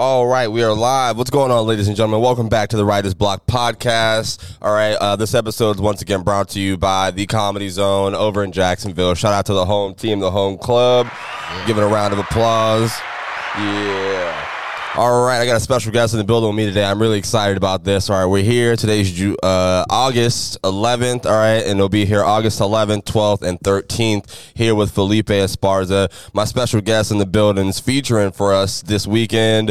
All right, we are live. What's going on, ladies and gentlemen? Welcome back to the Writers Block podcast. All right, uh, this episode is once again brought to you by the Comedy Zone over in Jacksonville. Shout out to the home team, the home club. Give it a round of applause. Yeah. All right, I got a special guest in the building with me today. I'm really excited about this. All right, we're here. Today's Ju- uh, August 11th. All right, and it'll be here August 11th, 12th, and 13th here with Felipe Esparza. My special guest in the building is featuring for us this weekend.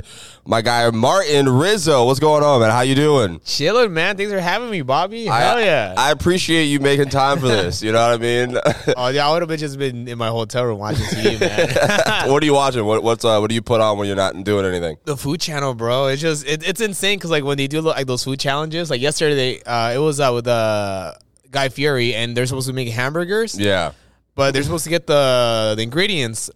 My guy Martin Rizo. What's going on, man? How you doing? Chilling, man. Thanks for having me, Bobby. Hell I, yeah. I appreciate you making time for this. You know what I mean? oh yeah, I would have just been in my hotel room watching TV, man. what are you watching? What, what's uh, what do you put on when you're not doing anything? the food channel, bro. It's just it, it's insane because like when they do like those food challenges, like yesterday, uh, it was uh, with uh, Guy Fieri, and they're supposed to make hamburgers, Yeah. but they're supposed to get the the ingredients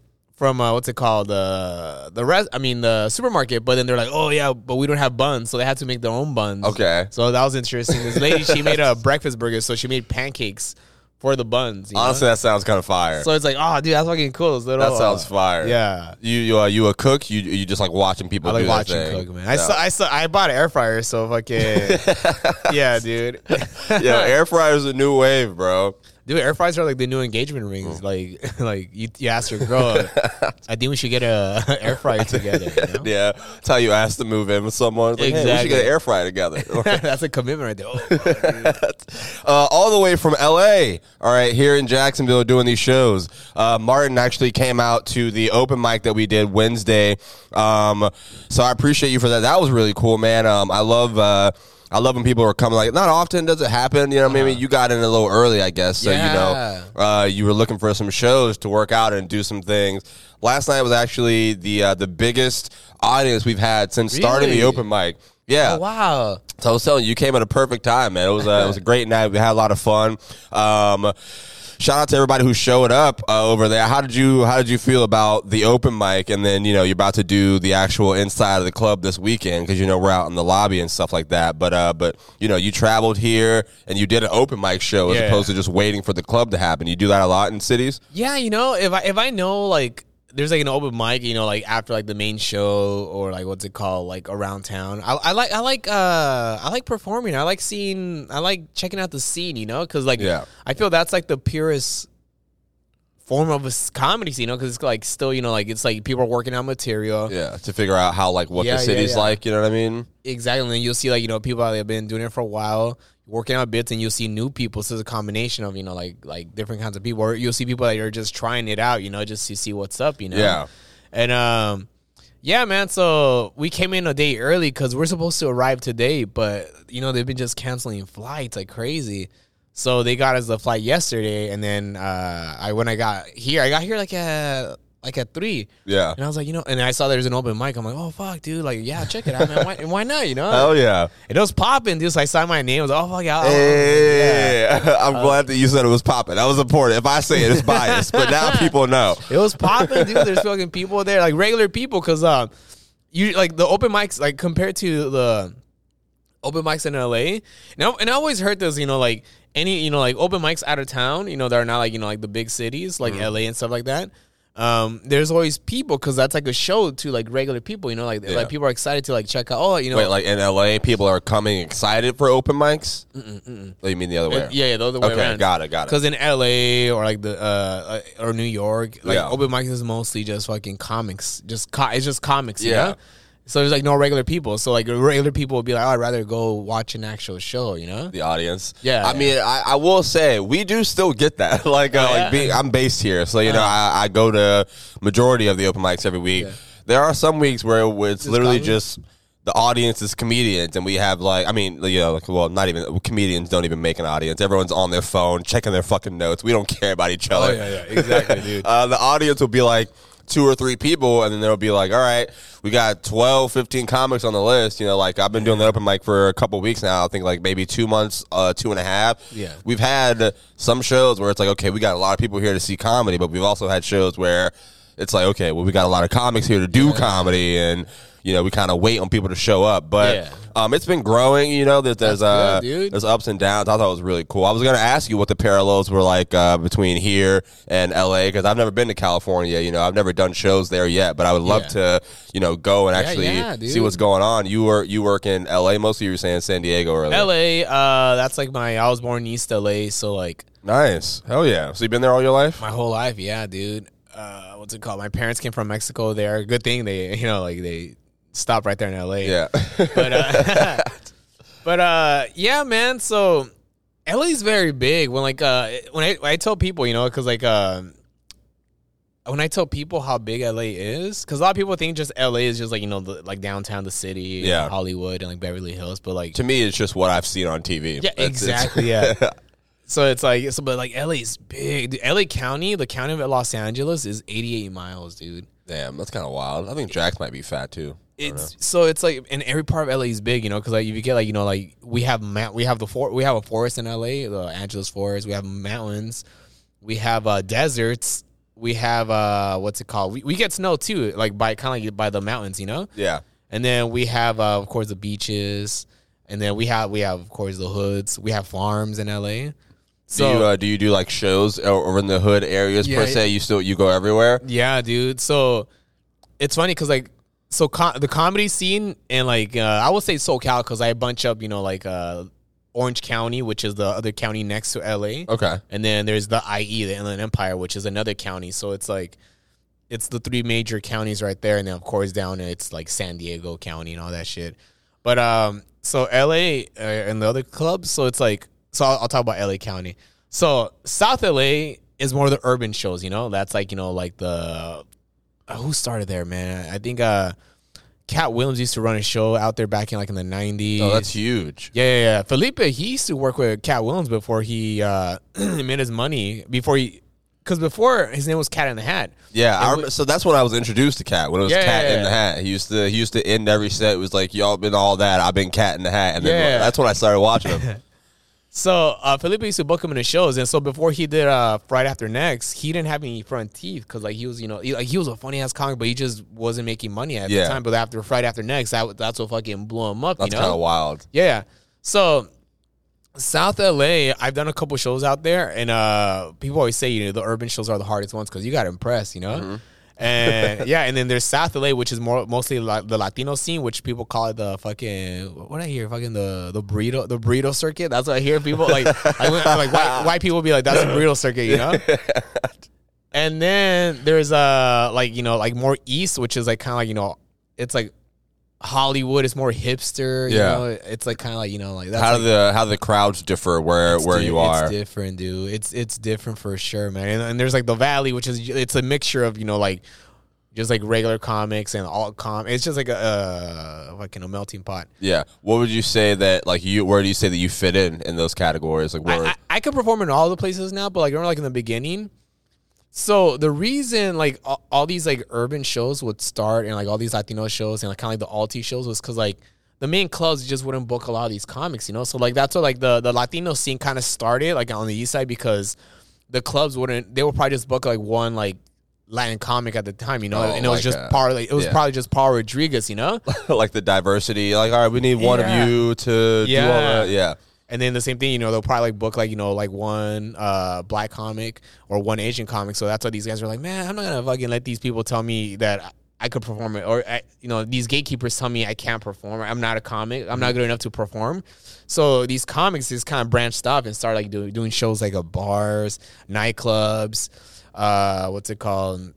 from uh, what's it called the the rest. I mean the supermarket, but then they're like, oh yeah, but we don't have buns, so they had to make their own buns. Okay. So that was interesting. This lady, she made a breakfast burger, so she made pancakes for the buns. you know? Honestly, that sounds kind of fire. So it's like, oh, dude, that's fucking cool. Little, that sounds uh, fire. Yeah. You you uh, you a cook? You you just like watching people I like do watching cook, man. I saw, I saw, I bought an air fryer, so fucking, yeah, dude. Yo, air fryer's a new wave, bro. Dude, air fryers are like the new engagement rings. Like, like you, you ask your girl, I think we should get a air fryer together. You know? Yeah, that's how you ask to move in with someone. It's like, hey, we should get an air fryer together. that's a commitment right there. Oh, uh, all the way from LA. All right, here in Jacksonville doing these shows. Uh, Martin actually came out to the open mic that we did Wednesday. Um, so I appreciate you for that. That was really cool, man. Um, I love. Uh, I love when people are coming. Like, not often does it happen. You know, what I mean, you got in a little early, I guess. So Yeah. you know, uh, you were looking for some shows to work out and do some things. Last night was actually the uh, the biggest audience we've had since starting the open mic. Yeah, oh, wow. so I was telling you, you came at a perfect time, man. It was a, it was a great night. We had a lot of fun. Um, shout out to everybody who showed up uh, over there. How did you How did you feel about the open mic? And then you know you're about to do the actual inside of the club this weekend because you know we're out in the lobby and stuff like that. But uh, but you know you traveled here and you did an open mic show as Yeah. opposed to just waiting for the club to happen. You do that a lot in cities. Yeah, you know, if I if I know like there's like an open mic, you know, like after like the main show or like what's it called, like around town. I, I like I like uh I like performing. I like seeing. I like checking out the scene. You know, because like Yeah. I feel that's like the purest form of a comedy scene. You know, because it's like still you know like it's like people are working on material. Yeah, to figure out how like what Yeah, the city's yeah. like. You know what I mean? Exactly. And then you'll see like, you know, people that have been doing it for a while, working out bits and you'll see new people. So it's a combination of, you know, like like different kinds of people. Or you'll see people that are just trying it out, you know, just to see what's up, you know. Yeah. And um yeah, man. So we came in a day early because we're supposed to arrive today, but you know they've been just canceling flights like crazy. So they got us the flight yesterday, and then uh, I when I got here, I got here like at like at three. Yeah. And I was like, you know, and I saw there's an open mic. I'm like, oh fuck, dude, like, yeah, check it out, man. Why, why not? You know, Hell yeah. and it was popping, dude. So I saw my name. I was like, oh fuck, yeah, oh, Hey, yeah. I'm glad that you said it was popping. That was important. If I say it, it's biased, but now people know. It was popping, dude. There's fucking people there, like regular people, because um, you like the open mics, like compared to the open mics in LA. Now, and I always heard this, you know, like any, you know, like open mics out of town, you know, that are not like you know like the big cities like Mm-hmm. LA and stuff like that. Um, there's always people because that's like a show to like regular people, you know, like Yeah. like people are excited to like check out. Oh, you know, Wait, like in LA, people are coming excited for open mics. Oh, you mean the other way? Uh, yeah, yeah, the other way Okay, around. got it, got it. Because in LA or like the uh uh, or New York, like Yeah. open mics is mostly just fucking comics. Just co- it's just comics, you Yeah. know? So there's like no regular people. So like regular people would be like, oh, I'd rather go watch an actual show, you know? The audience. Yeah, I yeah. mean, I, I will say we do still get that. like, uh, Oh, yeah? Uh-huh. like being, I'm based here, so you know, I, I go to majority of the open mics every week. Yeah. There are some weeks where it's literally comedy? just the audience is comedians, and we have like, I mean, you know, like, well, not even comedians don't even make an audience. Everyone's on their phone checking their fucking notes. We don't care about each other. Oh, yeah, yeah, exactly, dude. uh, the audience will be like two or three people, and then they'll be like, all right, we got 12, 15 comics on the list. You know, like I've been doing the open mic for a couple weeks now. I think like maybe two months, uh, two and a half. Yeah. We've had some shows where it's like, okay, we got a lot of people here to see comedy, but we've also had shows where it's like, okay, well, we got a lot of comics here to do comedy, and you know we kind of wait on people to show up. But Yeah. um, it's been growing. You know that there's uh good, there's ups and downs. I thought it was really cool. I was gonna ask you what the parallels were like uh, between here and LA because I've never been to California. You know, I've never done shows there yet, but I would love Yeah. to you know go and actually yeah, see what's going on. You were you work in LA mostly. You were saying San Diego or LA, uh, that's like my. I was born in East LA, so like Nice. Hell yeah. So you've been there all your life? my whole life. Yeah, dude. Uh, what's it called? My parents came from Mexico. There, good thing they, you know, like they stopped right there in LA. Yeah. but uh, but uh, yeah, man. So LA's very big. When like uh, when I when I tell people, you know, because like uh, when I tell people how big LA is, because a lot of people think just LA is just like you know the, like downtown the city, Yeah. Hollywood and like Beverly Hills, but like to me, it's just what I've seen on TV. yeah, it's- exactly. Yeah. So it's like, so, but like LA is big. Dude, LA County, the county of Los Angeles, is 88 miles, dude. Damn, that's kind of wild. I think Jax might be fat too. It's so it's like, and every part of LA is big, you know, because like if you get like you know like we have mount, we have the for, we have a forest in LA, the Angeles Forest. We have mountains, we have uh, deserts, we have uh, what's it called? We, we get snow too, like by kind of like by the mountains, you know. yeah. And then we have, uh, of course, the beaches, and then we have we have of course the hoods. We have farms in LA. Do you uh, do you do like shows or, or in the hood areas per se? You still you go everywhere? Yeah, dude. So it's funny because like so co- the comedy scene and like uh, I would say SoCal because I bunch up you know like uh, Orange County, which is the other county next to LA, Okay. and then there's the IE, the Inland Empire, which is another county. So it's like it's the three major counties right there, and then of course down it's like San Diego County and all that shit. But um, so LA uh, and the other clubs, so it's like so I'll, I'll talk about LA County. So South LA is more of the urban shows, you know. That's like you know like the uh, who started there, man. I think uh, Katt Williams used to run a show out there back in like in the nineties. Oh, that's huge. Yeah, yeah, yeah. Felipe, he used to work with Katt Williams before he uh, made his money. Before he, because before his name was Cat in the Hat. Yeah, I remember, so that's when I was introduced to Cat when it was Yeah, Cat yeah, in the. Hat. He used to he used to end every set. It was like y'all been all that. I've been Cat in the Hat, and then Yeah. that's when I started watching him. So uh, Felipe used to book him in the shows, and so before he did uh, Friday After Next, he didn't have any front teeth because like he was, you know, he, like he was a funny ass comic, but he just wasn't making money at Yeah. the time. But after Friday After Next, that that's what fucking blew him up. That's you know, kind of wild. Yeah. So South LA, I've done a couple shows out there, and uh, people always say you know the urban shows are the hardest ones because you got to impress, you know. Mm-hmm. And yeah, and then there's South LA, which is more mostly the Latino scene, which people call it the fucking what I hear, fucking the the burrito the burrito circuit. That's what I hear people like like, when- like white, white people be like that's a burrito circuit, you know. And then there's uh like you know like more east, which is like kind of like you know it's like Hollywood is more hipster. You Yeah. know? it's like kind of like you know like that's how like, the how the crowds differ where where di- you are? It's different, dude. It's it's different for sure, man. And, and there's like the Valley, which is it's a mixture of you know like just like regular comics and all com. It's just like a uh, fucking a melting pot. yeah. What would you say that like you? Where do you say that you fit in in those categories? Like where? I, I, I could perform in all the places now, but like remember like in the beginning. So the reason like all, all these like urban shows would start and like all these Latino shows and like kind of like the alti shows was because like the main clubs just wouldn't book a lot of these comics, you know. So like that's what like the the Latino scene kind of started like on the east side because the clubs wouldn't they would probably just book like one like Latin comic at the time, you know, Oh, and it was like, just uh, Par like it was yeah. probably just Paul Rodriguez, you know. like the diversity. Like all right, we need one Yeah. of you to do all that. Yeah. And then the same thing, you know, they'll probably like book like, you know, like one uh black comic or one Asian comic. So that's why these guys are like, man, I'm not gonna fucking let these people tell me that I- could perform it, or I, you know, these gatekeepers tell me I can't perform. I'm not a comic. I'm not good enough to perform. So these comics just kind of branched off and started like do, doing shows like at bars, nightclubs, uh, what's it called?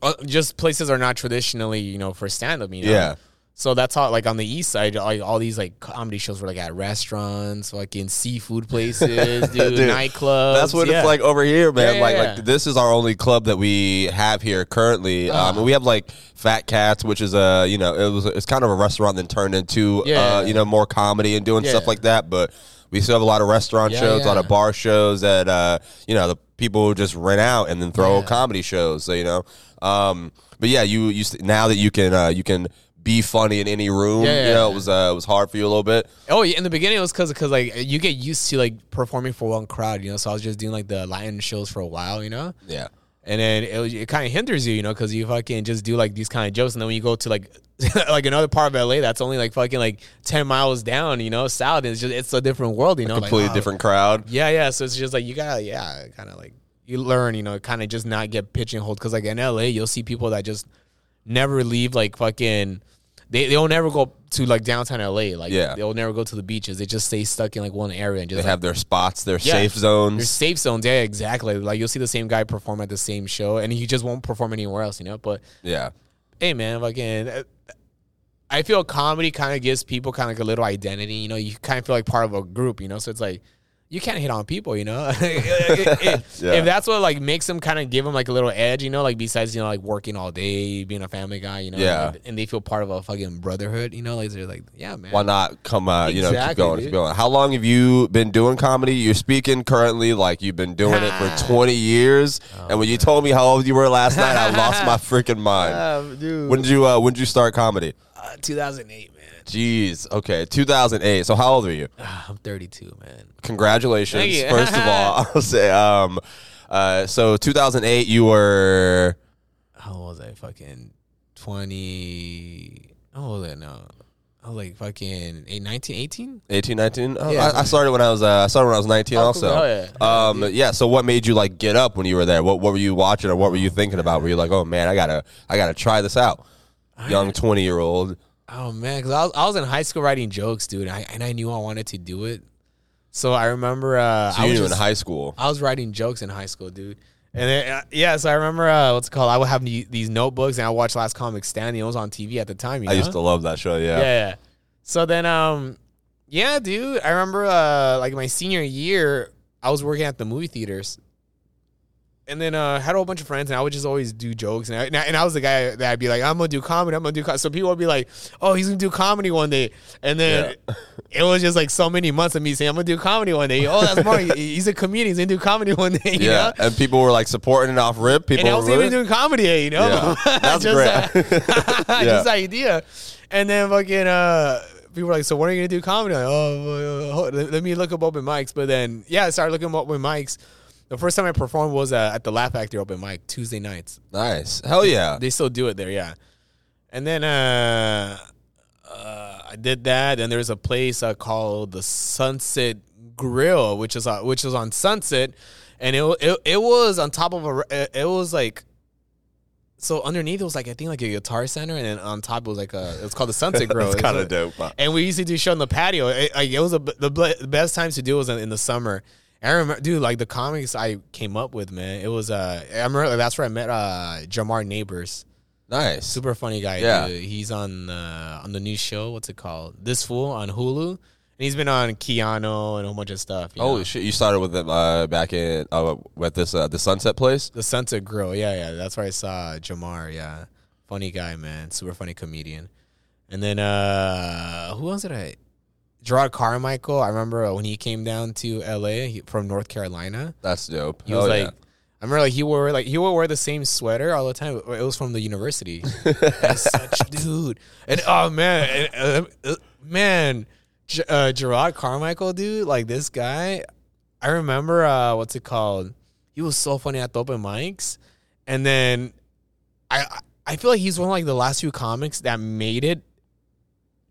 Uh, just places are not traditionally, you know, for stand up. You know, Yeah. So that's how, like, on the east side, like, all these like comedy shows were like at restaurants, fucking seafood places, dude, Dude, nightclubs. That's what yeah. it's like over here, man. Yeah, like, yeah. like this is our only club that we have here currently. Um, Uh-huh. and we have like Fat Cats, which is a you know it was it's kind of a restaurant that turned into uh, you know more comedy and doing stuff like that. But we still have a lot of restaurant shows, a lot of bar shows that uh, you know the people just rent out and then throw comedy shows. So you know, um, but yeah, you you now that you can uh, you can be funny in any room. Yeah, you know, yeah. it was uh, it was hard for you a little bit. Oh, yeah. In the beginning, it was because because like you get used to like performing for one crowd, you know. So I was just doing like the Latin shows for a while, you know. Yeah. and then it, it kind of hinders you, you know, because you fucking just do like these kind of jokes, and then when you go to like like another part of LA that's only like fucking like ten miles down, you know, south, it's just it's a different world, you know, like, Completely wow. different crowd. Yeah, yeah. So it's just like you gotta, yeah, kind of like you learn, you know, kind of just not get pigeonholed because like in LA, you'll see people that just never leave like fucking. They they'll never go to like downtown LA. Like Yeah. they'll never go to the beaches. They just stay stuck in like one area and just They like, have their spots, their Yeah. safe zones. safe zones. Yeah, exactly. Like you'll see the same guy perform at the same show, and he just won't perform anywhere else. You know, but Yeah. hey, man, fucking. uh, I feel comedy kind of gives people kind of like a little identity. You know, you kind of feel like part of a group. You know, so it's like you can't hit on people. You know, if Yeah. if that's what like makes them kind of give them like a little edge. You know, like besides you know like working all day, being a family guy. You know, Yeah. and, and they feel part of a fucking brotherhood. You know, like they're like, yeah, man. Why not come, uh, you know, keep Exactly, going, keep going. How long have you been doing comedy? You're speaking currently, like you've been doing it for 20 years. and when you told me how old you were last night, I lost my freaking mind. Um, dude, When did you, uh, when did you start comedy? uh, 2008, man. Jeez. Okay. 2008. So how old are you? I'm 32, man. Congratulations. Thank you. First of all, I'll say, um, uh, so 2008, you were, how old was I? Fucking 20. How old was I now? I was like fucking eight, 19, 18? 18, 19? Oh, Yeah. I, I started when I was, uh, I started when I was 19 Oh, also. cool. Oh, yeah. Um, yeah. So what made you like get up when you were there? What, what were you watching or what were you thinking about? Were you like, oh man, I gotta, I gotta try this out? Young 20 year old. Oh, man. Because I was, I was in high school writing jokes, dude. And I, and I knew I wanted to do it. So I remember. Uh, So I you was knew in high school. I was writing jokes in high school, dude. And then, uh, yeah, so I remember uh, what's it called. I would have these notebooks, and I watched Last Comic Standing. It was on TV at the time. You I know? used to love that show. Yeah. yeah. yeah. So then, um, yeah, dude, I remember uh, like my senior year, I was working at the movie theaters, and then uh, had a whole bunch of friends, and I would just always do jokes, and I, and I, and I was the guy that I'd be like, I'm gonna do comedy, I'm gonna do comedy. So people would be like, Oh, he's gonna do comedy one day, and then it was just like so many months of me saying, I'm gonna do comedy one day. Oh, that's more. he's a comedian, he's gonna do comedy one day. You Yeah. know? And people were like supporting it off rip. People and I was even doing comedy, you know. Yeah. That's just, great. Yeah. just idea. And then fucking uh, people were like, "So when are you gonna do comedy?" I'm like, oh, let let me look up open mics. But then, yeah, I started looking up open mics. The first time I performed was uh, at the Laugh Factory open mic Tuesday nights. nice. Hell yeah. They still do it there, yeah. And then uh, uh, I did that. Then there's a place uh, called the Sunset Grill, which is uh, which is on Sunset, and it it, it was on top of a it, it was like. So underneath it was like I think like a guitar center, and then on top it was like a it was called the Sunset Grill. That's It was kind of dope. huh? and we used to do show in the patio. It, like it was a, the, the best times to do it was in, in the summer. I remember, dude, like the comics I came up with, man. It was uh, I remember that's where I met uh Jamar Neighbors, Nice. super funny guy. Yeah. dude. he's on uh, on the new show. What's it called? This Fool on Hulu, and he's been on Keanu and a whole bunch of stuff. know? shit! You started with them uh, back in uh, with this uh, the Sunset place. the Sunset Grill. Yeah, yeah, that's where I saw Jamar. Yeah, funny guy, man, super funny comedian. And then uh who else did I? Jerrod Carmichael. I remember uh, when he came down to L.A. He, from North Carolina. That's dope. He was Hell like, yeah. I remember like he wore like he would wear the same sweater all the time. It was from the university. He's such dude. And oh man, and, uh, uh, man, G- uh, Jerrod Carmichael, dude, like this guy. I remember uh, what's it called? He was so funny at the open mics, and then I I- I feel like he's one of like the last few comics that made it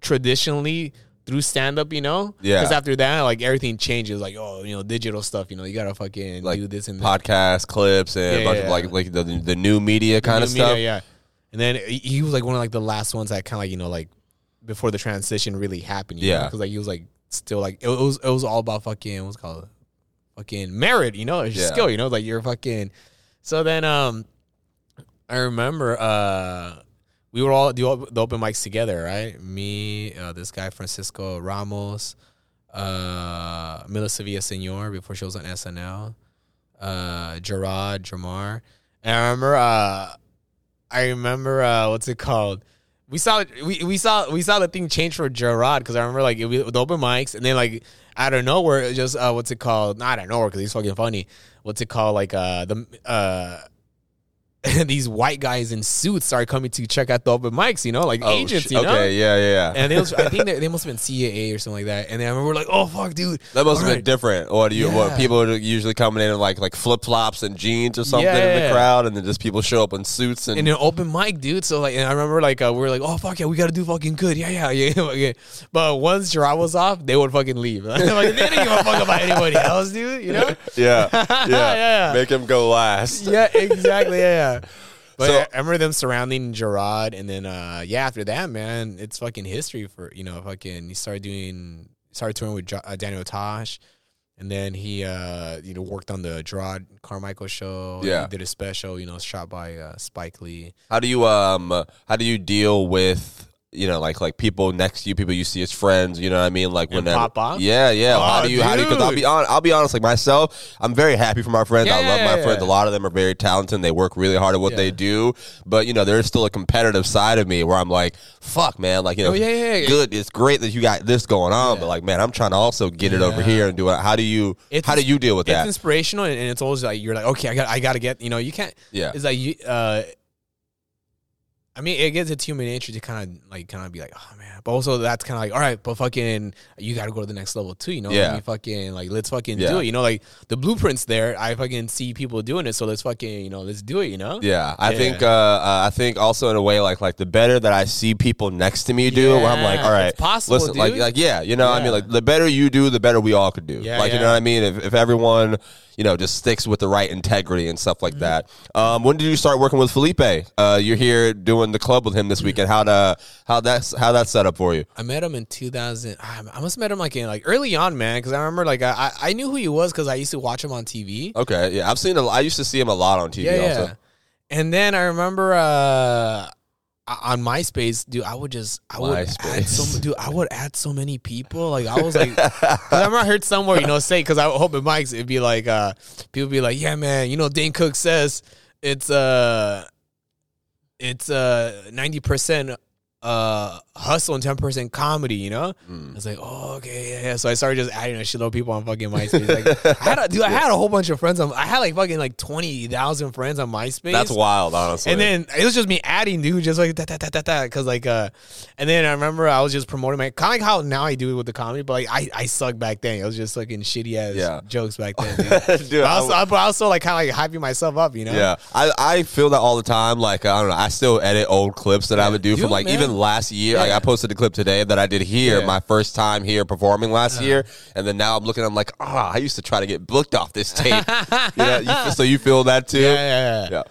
traditionally through stand up, you know? Yeah. Because after that, like everything changes. Like, oh, you know, digital stuff, you know, you gotta fucking Like do this and that. podcast clips and Yeah, a bunch yeah, of like like the the new media kind of New media, stuff. yeah. And then he was like one of like the last ones that kind of like you know like before the transition really happened. Yeah. Because like he was like still like it, was it was all about fucking what's it called fucking merit. You know, it's your skill. You know, like you're fucking. So then um, I remember uh. We were all op- the open mics together, right? Me, uh, this guy Francisco Ramos, uh, Melissa Villasenor before she was on SNL, uh, Jerrod Jamar, and I remember uh, I remember uh, what's it called? We saw we, we saw we saw the thing change for Jerrod because I remember like it, with open mics and then like out of nowhere just uh, what's it called? Not out of nowhere because he's fucking funny. What's it called? Like uh the uh these white guys in suits started coming to check out the open mics, you know, like Oh, agents, you know. Okay, yeah, yeah, yeah. And it was, I think they, they must have been CAA or something like that. And then I remember like, oh fuck, dude, that must have all been different. Or do you? What people are usually coming in like like flip flops and jeans or something in the Yeah. crowd, and then just people show up in suits and in an open mic, dude. So like, and I remember like uh, we were like, oh fuck yeah, we gotta do fucking good, yeah, yeah, yeah. yeah. But once Jerrod was off, they would fucking leave. like, they didn't give a fuck about anybody else, dude. You know? yeah, yeah, Yeah. Make him go last. yeah, exactly. Yeah, yeah. But So- I remember them surrounding Jerrod, and then uh yeah, after that, man, it's fucking history for you know fucking. He started doing, started touring with Jo- uh, Daniel Tosh, and then he uh you know worked on the Jerrod Carmichael show. Yeah. he did a special, you know, shot by uh, Spike Lee. How do you um? How do you deal with? You know, like like people next to you, people you see as friends. You know what I mean? Like when pop off? Yeah, yeah. how Oh, do you? How do you? Because I'll be on. I'll be honest. Like myself, I'm very happy for my friends. I love my yeah, friends. A lot of them are very talented. and They work really hard at what Yeah. they do. But you know, there's still a competitive side of me where I'm like, fuck, man. Like you know, Oh, yeah, yeah, yeah. good. It's great that you got this going on, Yeah. but like, man, I'm trying to also get it over here and do it. How do you? It's how do you deal with it's that? It's inspirational and, and it's always like you're like okay i got i got to get you know you can't Yeah. it's like you uh I mean, it gets it's human nature to kind of like kind of be like, oh man, but also that's kind of like, all right, but fucking, you got to go to the next level too, you know? Yeah. Fucking like, let's fucking Yeah. do it, you know? Like the blueprints there, I fucking see people doing it, so let's fucking, you know, let's do it, you know? Yeah, I Yeah. think uh, uh, I think also in a way like like the better that I see people next to me do, where I'm like, all right, it's possible, listen, like dude. like yeah, you know, I mean, like the better you do, the better we all could do. Yeah, like you know what I mean. If if everyone you know just sticks with the right integrity and stuff like Mm-hmm. that. Um, when did you start working with Felipe? Uh, you're here doing the club with him this weekend. How to how that's how that's set up for you? I met him in 2000. I I must have met him like in like early on, man, because I remember like I I knew who he was because I used to watch him on TV. Okay, yeah, I've seen. A, I used to see him a lot on TV. yeah, yeah. And then I remember uh on MySpace, dude, I would just I would add so dude, I would add so many people. Like I was like, I remember I heard somewhere, you know, say because I hope it mics, it'd be like uh people be like, yeah, man, you know, Dane Cook says it's uh it's uh ninety percent uh hustle and ten percent comedy, you know. Mm. I was like, oh, okay, yeah, yeah. So I started just adding a shitload of people on fucking MySpace. Like, I had, a, dude, I had a whole bunch of friends on. I had like fucking like twenty thousand friends on MySpace. That's wild, honestly. And then it was just me adding, dude, just like that, that, that, that, that. Because like, uh, and then I remember I was just promoting my kind of like how now I do it with the comedy, but like I, I sucked back then. It was just fucking shitty ass Yeah. jokes back then. Dude. Dude, but I I also, I, but I also like kind of like hyping myself up, you know? Yeah, I, I feel that all the time. Like I don't know, I still edit old clips that I would do Do from like man. even last year. Like I posted a clip today that I did here, Yeah. Uh-huh. my first time here performing last year, and then now I'm looking. I'm like, ah, I used to try to get booked off this tape. you know, you, so you feel that too? Yeah, yeah, yeah. Yeah.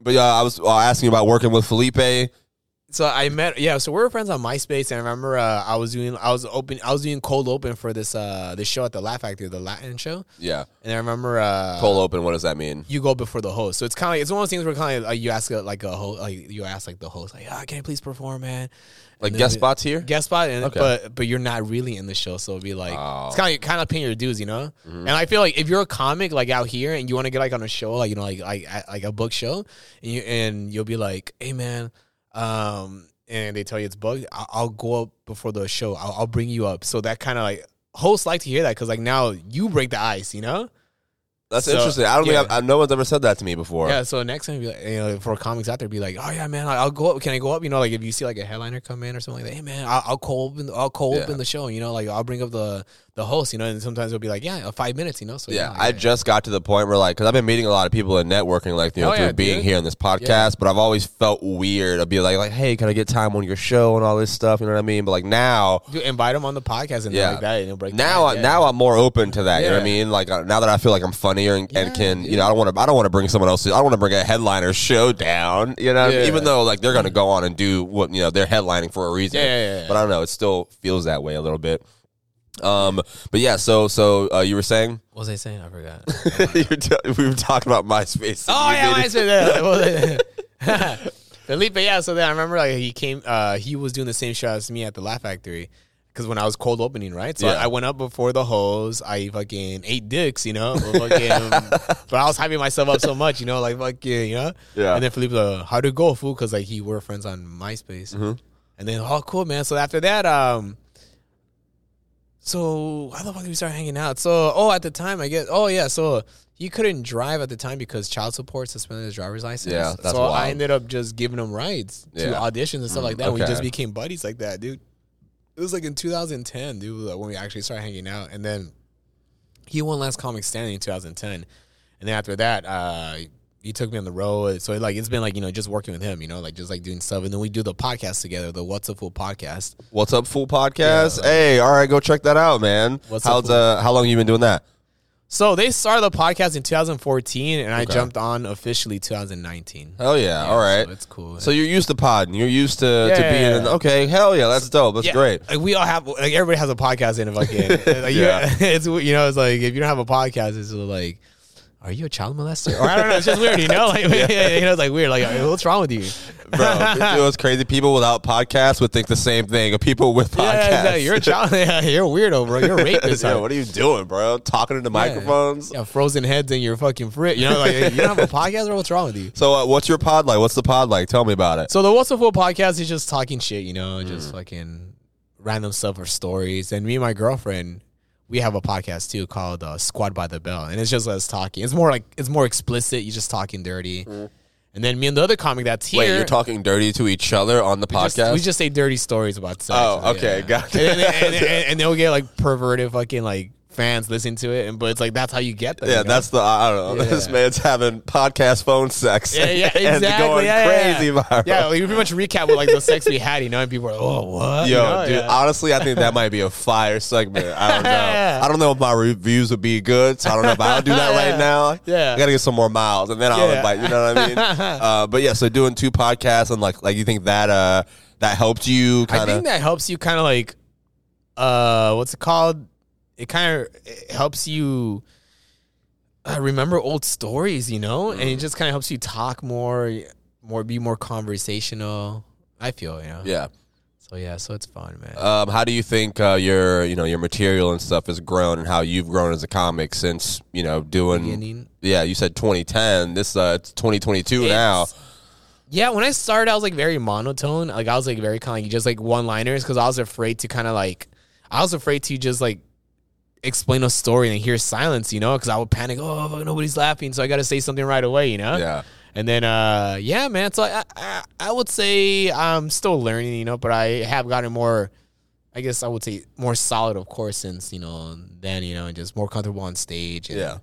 But yeah, I was uh, asking about working with Felipe. So I met yeah, so we were friends on MySpace and I remember uh, I was doing I was open I was doing cold open for this uh this show at the Laugh Factory, the Latin show. Yeah, And I remember uh cold open. What does that mean? you go before the host. So it's kind of like, it's one of those things where kind of like you ask a, like a host, like you ask like the host, like, ah, can I please perform, man? Like guest the- spots here? Guest spot, and, Okay. but but you're not really in the show, so it'd be like Oh. it's kind of kind of paying your dues, you know. Mm-hmm. And I feel like if you're a comic like out here and you want to get like on a show, like you know, like like like a book show, and you and you'll be like, hey man, um, and they tell you it's booked, I'll, I'll go up before the show, I'll, I'll bring you up. So that kind of like hosts like to hear that because like now you break the ice, you know. That's So, interesting. I don't yeah. think I've, I, no one's ever said that to me before. Yeah, so next time, be like, you know, for comics out there, be like, oh yeah, man, I'll go up. Can I go up? You know, like if you see like a headliner come in or something like that, hey man, I'll, I'll call open, I'll call Yeah. open the show. You know, like I'll bring up the the host. You know, and sometimes it'll be like, yeah, five minutes. You know, so Yeah, like, I just got to the point where like, because I've been meeting a lot of people and networking, like you know, Oh, through yeah, being dude. here on this podcast. But I've always felt weird. I'd be like, like, hey, can I get time on your show and all this stuff? You know what I mean? But like now, Dude, invite them on the podcast and Yeah. like that, and it'll break. now, I yeah. now I'm more open to that. You know what I mean? Like uh, now that I feel like I'm funnier and, and Yeah, can, you know, I don't want to, I don't want to bring someone else. I don't want to bring a headliner show down. You know, Yeah. even though like they're gonna go on and do what you know they're headlining for a reason. Yeah, yeah, yeah. But I don't know. It still feels that way a little bit. Um, but yeah. So, so uh, you were saying what was I saying? I forgot. you were t- we were talking about MySpace. oh yeah, made I said that. Felipe, yeah. So then I remember like he came, uh, he was doing the same show as me at the Laugh Factory. Because when I was cold opening, right? So Yeah. I, I went up before the hose. I fucking ate dicks, you know. fucking, but I was hyping myself up so much, you know, like fucking, you know. Yeah. And then Felipe, like, how'd it go, fool? Because like he were friends on MySpace. Mm-hmm. And then oh, cool, man. So after that, um, so how the fuck did we start hanging out? So oh, at the time, I guess. Oh yeah, so he couldn't drive at the time because child support suspended his driver's license. Yeah, that's so I ended up just giving him rides to Yeah. auditions and stuff like that. We just became buddies like that, dude. It was like in 2010, dude, like when we actually started hanging out. And then he won Last Comic Standing in 2010. And then after that, uh, he took me on the road. So like it's been like, you know, just working with him, you know, like just like doing stuff. And then we do the podcast together, the What's a Fool podcast. What's up, Fool Podcast? Yeah, like- hey, all right, go check that out, man. What's How's uh, how long you been doing that? So they started the podcast in 2014 and I jumped on officially 2019. Hell yeah, all right. So it's cool. So you're used to podding. You're used to, to Yeah, being yeah, in. Okay, hell yeah, that's dope. That's Yeah, great. Like we all have, like everybody has a podcast in it. Fucking, like, Yeah. yeah. It's you know, it's like if you don't have a podcast, it's like, are you a child molester? Or I don't know. It's just weird, you know. Like you know, it's like weird. Like what's wrong with you, Bro, know what's crazy? People without podcasts would think the same thing of people with podcasts. Yeah, exactly. You're a child. Yeah, you're a weirdo, bro. You're a rapist. yeah, what are you doing, bro? Talking into microphones? Yeah, frozen heads in your fucking frit. You know, like you don't have a podcast, or what's wrong with you? So, uh, what's your pod like? What's the pod like? Tell me about it. So the What's the Fool podcast is just talking shit, you know, Mm. just fucking random stuff or stories. And me and my girlfriend, we have a podcast too called uh, Squad by the Bell, and it's just us talking. It's more like it's more explicit. You're just talking dirty. And then me and the other comic that's here. Mm. Wait, you're talking dirty to each other on the we just- podcast? we just say dirty stories about sex. Oh, okay, got it. And, and, and, and they'll get like perverted fucking like fans listen to it, and but it's like that's how you get them. yeah, you know? that's the I don't know. Yeah. This man's having podcast phone sex. Yeah, yeah, and exactly. going yeah, crazy yeah. viral. Yeah, we pretty much recap with like the sex we had, you know, and people are like, oh, what? Yo, You know, dude, yeah. honestly, I think that might be a fire segment. I don't know. I don't know if my reviews would be good, so I don't know if I'll do that right now. Yeah. I gotta get some more miles, and then I'll invite. You know what I mean? uh, but yeah, so doing two podcasts and like, like you think that uh that helped you I think that helps you kind of like, uh, what's it called? It kind of helps you uh, remember old stories, you know, and Mm. it just kind of helps you talk more, more, be more conversational. I feel, you know. Yeah. So yeah, so it's fun, man. Um, how do you think uh, your you know your material and stuff has grown, and how you've grown as a comic since you know doing? Beginning. Yeah, you said 2010. This uh, it's 2022 now. Yeah, when I started, I was like very monotone. Like I was like very kind of just like one liners because I was afraid to kind of like I was afraid to just like explain a story and hear silence, you know, because I would panic. Oh, nobody's laughing, so I got to say something right away, you know. Yeah. And then, uh, yeah, man. So I, I, I would say I'm still learning, you know, but I have gotten more. I guess I would say more solid, of course, since you know then, you know, and just more comfortable on stage. And Yeah.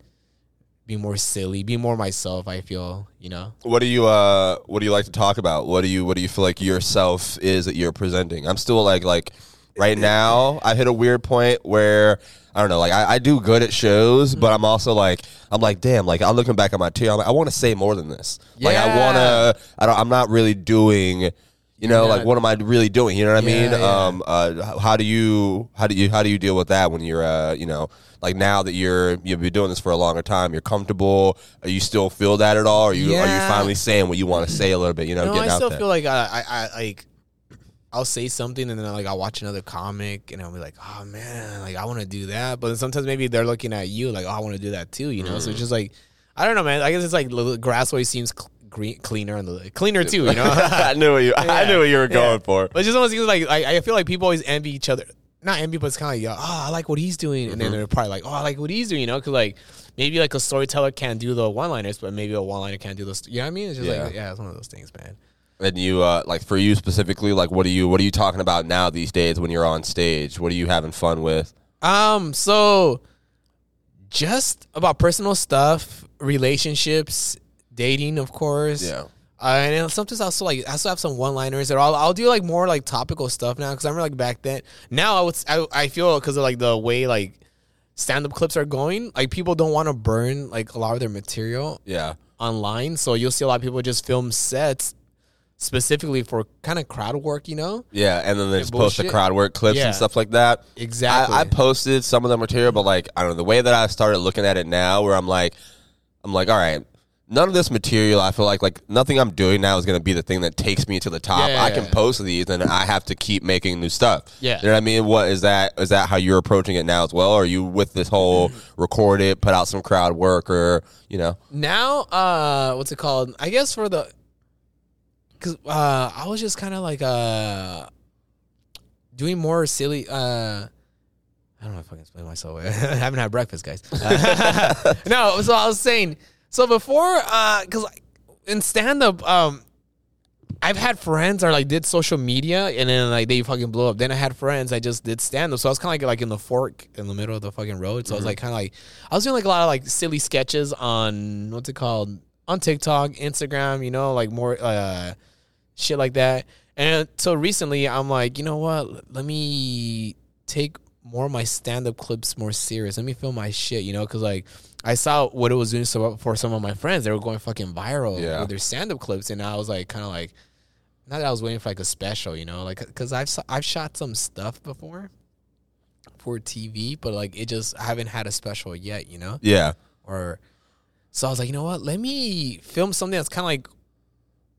Be more silly, be more myself. I feel, you know. What do you uh what do you like to talk about? What do you what do you feel like yourself is that you're presenting? I'm still like like right now I hit a weird point where I don't know, like I, I do good at shows, but I'm also like I'm like, damn, like I'm looking back at my tier, I'm like, I want to say more than this. Like I Yeah. wanna I don't I'm not really doing you know, like what am I really doing? You know what I mean? yeah. Um uh how do you how do you how do you deal with that when you're uh you know like now that you're you've been doing this for a longer time, you're comfortable. Are you still feel that at all? Are you are you Yeah. finally saying what you want to say a little bit? You know, No, getting I out still there. feel like I, I, I like I'll say something and then like I'll watch another comic and I'll be like, oh man, like I want to do that. But then sometimes maybe they're looking at you like, oh, I want to do that too, you know. So Mm. it's just like I don't know, man. I guess it's like the grass always seems cl- green, cleaner and the cleaner too, you know. I knew what you. I knew what you were going Yeah. for. But it just almost seems like I, I feel like people always envy each other. Not envy, but it's kind of like, oh, I like what he's doing, and then Mm-hmm. they're probably like, oh, I like what he's doing, you know, because like maybe like a storyteller can't do the one-liners, but maybe a one-liner can't do those. you know what I mean? It's just Yeah. like, yeah, it's one of those things, man. And you, uh, like for you specifically, like what are you what are you talking about now these days when you're on stage? What are you having fun with? Um, so just about personal stuff, relationships, dating, of course. Uh, and sometimes I also like I also have some one liners or I'll, I'll do like more like topical stuff now because I remember like back then. Now I would I feel because of like the way like stand up clips are going, like people don't want to burn like a lot of their material yeah, online. So you'll see a lot of people just film sets specifically for kind of crowd work, you know? yeah. And then they just post the crowd work clips Yeah. and stuff like that. Exactly. I, I posted some of the material, but like I don't know the way that I started looking at it now, where I'm like, I'm like, all right, none of this material. I feel like like nothing I'm doing now is going to be the thing that takes me to the top. Yeah, yeah, I can post these, and I have to keep making new stuff. Yeah. you know what I mean. What is that? Is that how you're approaching it now as well? Or are you with this whole record it, put out some crowd work, or you know? now uh what's it called i guess for the because uh i was just kind of like uh doing more silly uh I don't know if I can explain myself. I haven't had breakfast, guys. no, so I was saying. So before, because in stand up, um, I've had friends or like did social media and then like they fucking blew up. Then I had friends I just did stand up. So I was kind of like like in the fork in the middle of the fucking road. So I was like kind of like I was doing like a lot of like silly sketches on what's it called on TikTok, Instagram. You know, like more uh shit like that. And so recently I'm like, you know what? Let me take more of my stand up clips more serious. Let me film my shit. You know, because like. I saw what it was doing so for some of my friends. They were going fucking viral Yeah. with their stand up clips, and I was like, kind of like, not that I was waiting for like a special, you know, like because I've I've shot some stuff before for TV, but like it just I haven't had a special yet, you know, Yeah. or so I was like, you know what, let me film something that's kind of like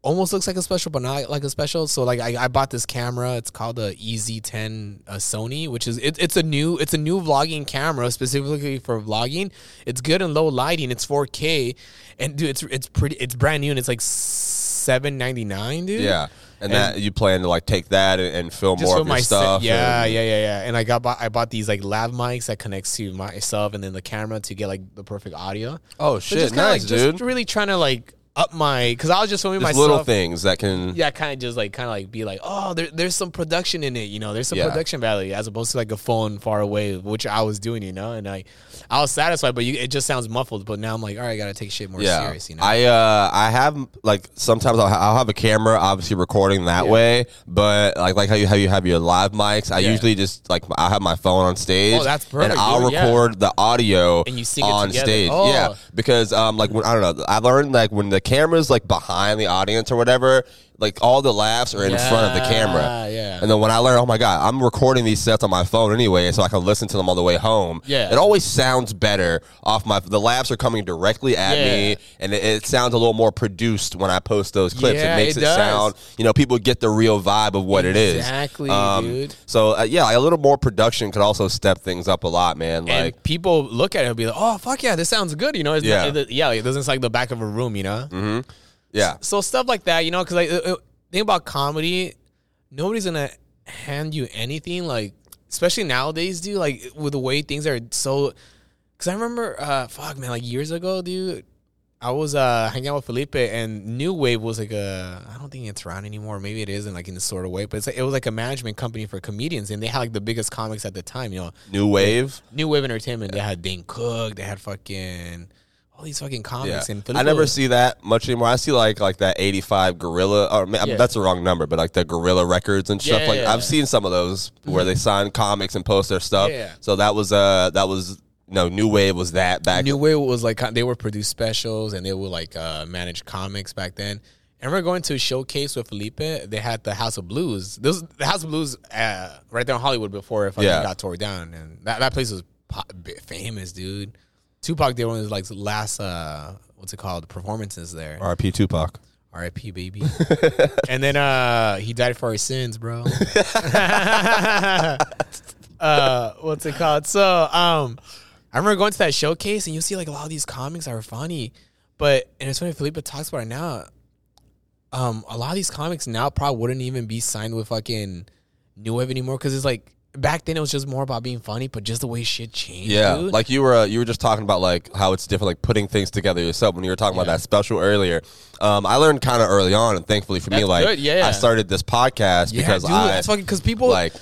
almost looks like a special, but not like a special. So like I, I bought this camera. It's called the EZ10 uh, Sony, which is it, it's a new it's a new vlogging camera specifically for vlogging. It's good in low lighting. It's 4K, and dude, it's it's pretty. It's brand new, and it's like seven ninety nine, dude. Yeah. And, that you plan to like take that and, and film more of your my stuff. Yeah, and- yeah, yeah, yeah. And I got bought, I bought these like lav mics that connects to myself and then the camera to get like the perfect audio. Oh shit, just nice, like, dude. Just really trying to like up my because I was just filming Just myself. little things that can. Yeah, kind of just like kind of like be like, oh, there, there's some production in it, you know. There's some Yeah. production value as opposed to like a phone far away, which I was doing, you know. And I, I was satisfied, but you, it just sounds muffled. But now I'm like, all right, I gotta take shit more Yeah, serious, you know. I uh I have like sometimes I'll, I'll have a camera obviously recording that Yeah. way, but like like how you how you have your live mics, I usually just like I have my phone on stage. Oh, that's perfect, and I'll dude, record the audio And you it on stage. Oh. Yeah, because um like when I don't know, I learned like when the camera's like behind the audience or whatever, like all the laughs are in front of the camera. Yeah, yeah. And then when I learned, oh my god, I'm recording these sets on my phone anyway, so I can listen to them on the way home. Yeah. it always sounds better off my. The laughs are coming directly at Yeah. me, and it, it sounds a little more produced when I post those clips. Yeah, it makes it it, sound, you know, people get the real vibe of what it is. Exactly, Um, dude. So uh, yeah, like a little more production could also step things up a lot, man. and Like people look at it and be like, "Oh fuck yeah, this sounds good," you know. It's Yeah. it, yeah, it doesn't sound like the back of a room, you know. Yeah, So stuff like that, you know, because like uh, uh, think about comedy, nobody's gonna hand you anything like, especially nowadays, dude. Like with the way things are so. Because I remember, uh, fuck man, like years ago, dude. I was uh hanging out with Felipe, and New Wave was like a I don't think it's around anymore. Maybe it isn't like in a sort of way, but it's like, it was like a management company for comedians, and they had like the biggest comics at the time. You know, new wave. New Wave Entertainment. They had Dane Cook. They had fucking all these fucking Yeah, comics. And I never see that much anymore. I see like like that eighty five Gorilla, or Yeah. that's the wrong number, but like the Gorilla Records and stuff. Yeah, like yeah, I've yeah. seen some of those where they sign comics and post their stuff. Yeah. So that was uh that was no New Wave was that back. New Wave was like they were produce specials and they would like uh, manage comics back then. And we're going to a showcase with Felipe. They had the House of Blues. This the House of Blues uh, right there in Hollywood before it fucking Yeah. got tore down, and that, that place was po- famous, dude. Tupac did one of his like last uh, what's it called performances there. R.P. Tupac. R.I.P. Baby. and then uh he died for his sins, bro. uh what's it called? So um I remember going to that showcase and you see like a lot of these comics are funny. But and it's funny Felipe talks about it now. Um a lot of these comics now probably wouldn't even be signed with fucking New Wave anymore because it's like back then it was just more about being funny, but just the way shit changed. Yeah, dude. like you were uh, you were just talking about like how it's different, like putting things together yourself. When you were talking about that special earlier, um, I learned kind of early on, and thankfully for me, like good, yeah. I started this podcast yeah, because dude, I that's fucking because people like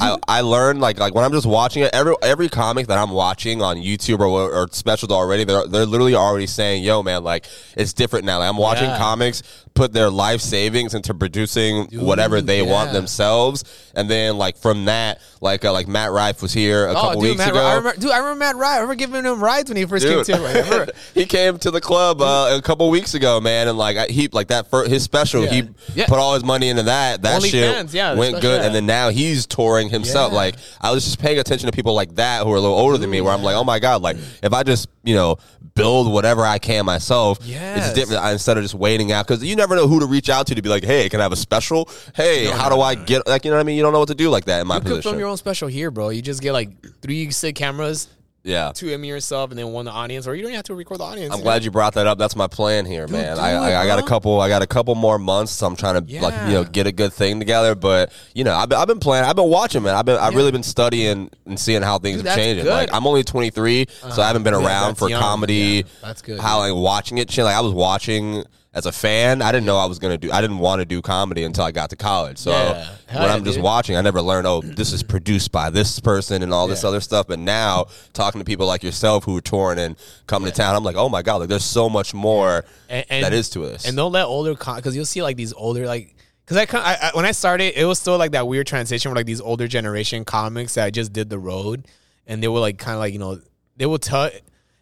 I, I learned like like when I'm just watching it every every comic that I'm watching on YouTube or or specials already they're they're literally already saying yo man like it's different now like I'm watching Yeah. comics put their life savings into producing whatever they want themselves and then like from that like uh, like Matt Rife was here a Oh, couple dude, weeks Matt, ago Ri- I remember, dude, I remember Matt Rife. I remember giving him rides when he first Dude. came to. He came to the club uh, a couple weeks ago, man, and like I- he like that for his special, Yeah. he Yeah. put all his money into that. That Only shit fans, yeah, went good, yeah. and then now he's touring himself. Yeah. Like I was just paying attention to people like that who are a little older than me, where I'm like, oh my god, like if I just you know build whatever I can myself, Yes. it's different instead of just waiting out because you never know who to reach out to to be like, hey, can I have a special? Hey, how do I get like you know what I mean? You don't know what to do like that in my you position. film your own special here, bro. You just get like three sick cameras, yeah. two Emmy yourself and then one the audience, or you don't have to record the audience. I'm glad you brought that up. That's my plan here, man. I, I, I, got a couple. I got a couple more months. So I'm trying to yeah. like you know get a good thing together. But you know, I've been, I've been playing. I've been watching, man. I've been I've really been studying and seeing how things Dude, have changed. Like I'm only 23, uh-huh. so I haven't been around for young. comedy. That's good. How like watching it, like I was watching as a fan, I didn't know I was gonna do. I didn't want to do comedy until I got to college. So yeah. when I'm just watching, I never learned. Oh, this is produced by this person and all this yeah. other stuff. But now talking to people like yourself who are touring and coming yeah. to town, I'm like, oh my god, like there's so much more and, and, that is to this. And don't let older because you'll see like these older like because I, I, I, when I started, it was still like that weird transition where like these older generation comics that just did the road, and they were like kind of like you know they will tell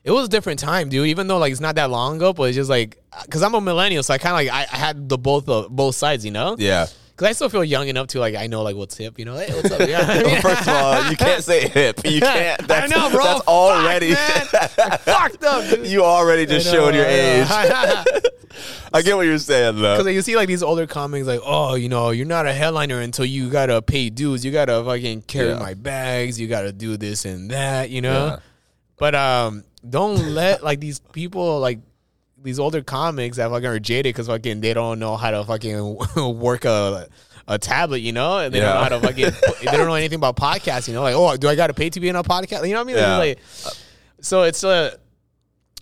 it was a different time, dude. Even though like it's not that long ago, but it's just like because I'm a millennial, so I kind of like I, I, had the both of both sides, you know. Yeah. Because I still feel young enough to like I know like what's hip, you know. Hey, what's up? Yeah. well, first of all, you can't say hip. You can't. That's, I know, bro. That's already Fuck, fucked up. Dude. You already just showed your age. I get what you're saying though. Because like, you see like these older comics like, oh, you know, you're not a headliner until you gotta pay dues. You gotta fucking carry yeah. my bags. You gotta do this and that. You know. Yeah. But um, don't let like these people like these older comics that fucking are jaded because fucking they don't know how to fucking work a a tablet, you know, and they yeah. don't know how to fucking they don't know anything about podcasting. You know, like oh, do I got to pay to be in a podcast? You know what I mean? Yeah. Like, so it's a uh,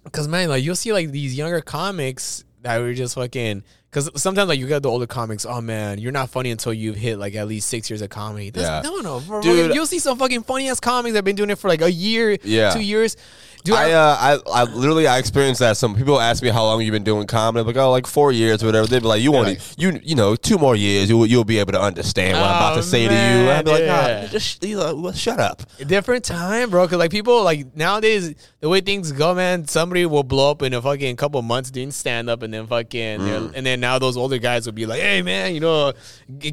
because man, like you'll see like these younger comics that were just fucking because sometimes like you get the older comics, oh man, you're not funny until you've hit like at least six years of comedy. That's, yeah. No, no, bro, dude. You'll see some fucking funny ass comics that've been doing it for like a year, yeah. two years. Dude, I, uh, I, I literally I experienced that. Some people ask me how long you've been doing comedy. I'm like, oh, like four years or whatever. They'd be like, you want like, you you know two more years, you'll you'll be able to understand what oh, I'm about to oh, say man, to you. I'd be like, nah, just you know, shut up. Different time, bro. Cause like people like nowadays, the way things go, man, somebody will blow up in a fucking couple months doing stand up, and then fucking, mm. and then now those older guys will be like, hey man, you know,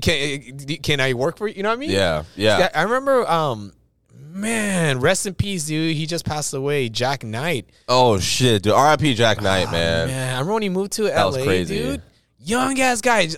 can can I work for you? You know what I mean? Yeah, yeah. I remember um Man, rest in peace, dude. He just passed away. Jak Knight. Oh shit, dude. R.I.P. Jak Knight, oh, man. Man, I remember when he moved to that LA, dude. Young ass guy,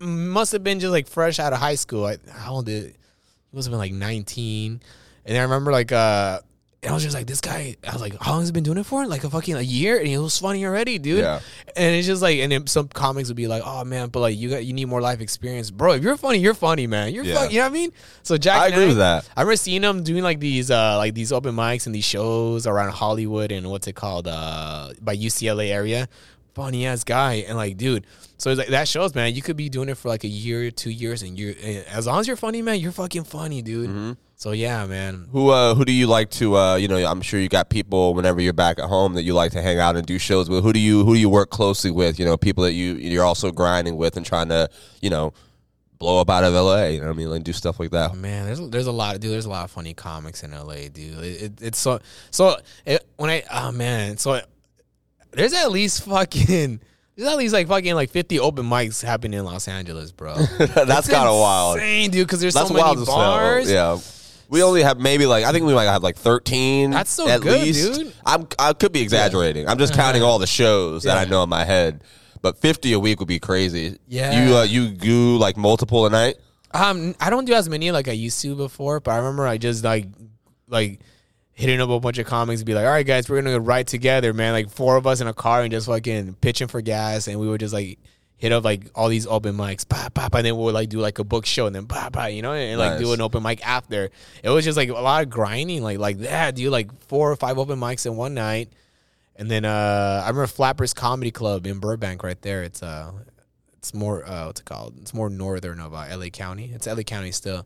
must have been just like fresh out of high school. I, how old did? He must have been like nineteen. And I remember like uh and I was just like, this guy. I was like, how long has he been doing it for? Like a fucking a year, and it was funny already, dude. Yeah. And it's just like, and then some comics would be like, oh man, but like you got you need more life experience, bro. If you're funny, you're funny, man. You're yeah. funny. You know what I mean? So Jack, I agree with that. I remember seeing him doing like these uh like these open mics and these shows around Hollywood and what's it called uh by UCLA area. Funny ass guy, and like, dude. So it's like that shows, man. You could be doing it for like a year, two years, and you're as long as you're funny, man. You're fucking funny, dude. Mm-hmm. So yeah, man. Who uh, who do you like to uh, you know? I'm sure you got people whenever you're back at home that you like to hang out and do shows with. Who do you who do you work closely with? You know, people that you you're also grinding with and trying to you know blow up out of LA. You know what I mean? Like do stuff like that. Man, there's there's a lot, dude. There's a lot of funny comics in LA, dude. It, it, it's so so it, when I oh man, so there's at least fucking. There's at least like fucking like 50 open mics happening in Los Angeles, bro. That's kind of wild, insane, dude. Because there's That's so many bars. Yeah. We only have maybe like I think we might have like thirteen. That's so at good, least. dude. I'm I could be exaggerating. I'm just counting all the shows that I know in my head. But fifty a week would be crazy. Yeah. You uh, you do like multiple a night. Um, I don't do as many like I used to before, but I remember I just like like hitting up a bunch of comics and be like, all right, guys, we're gonna go ride together, man. Like four of us in a car and just fucking pitching for gas, and we would just like hit up like all these open mics, bah, bah, and then we'll like do like a book show and then bah, bah, you know, and like nice. do an open mic after. It was just like a lot of grinding, like like that, dude. Like four or five open mics in one night, and then uh I remember Flappers Comedy Club in Burbank, right there. It's uh, it's more uh, what's it called? It's more northern of uh, LA County. It's LA County still,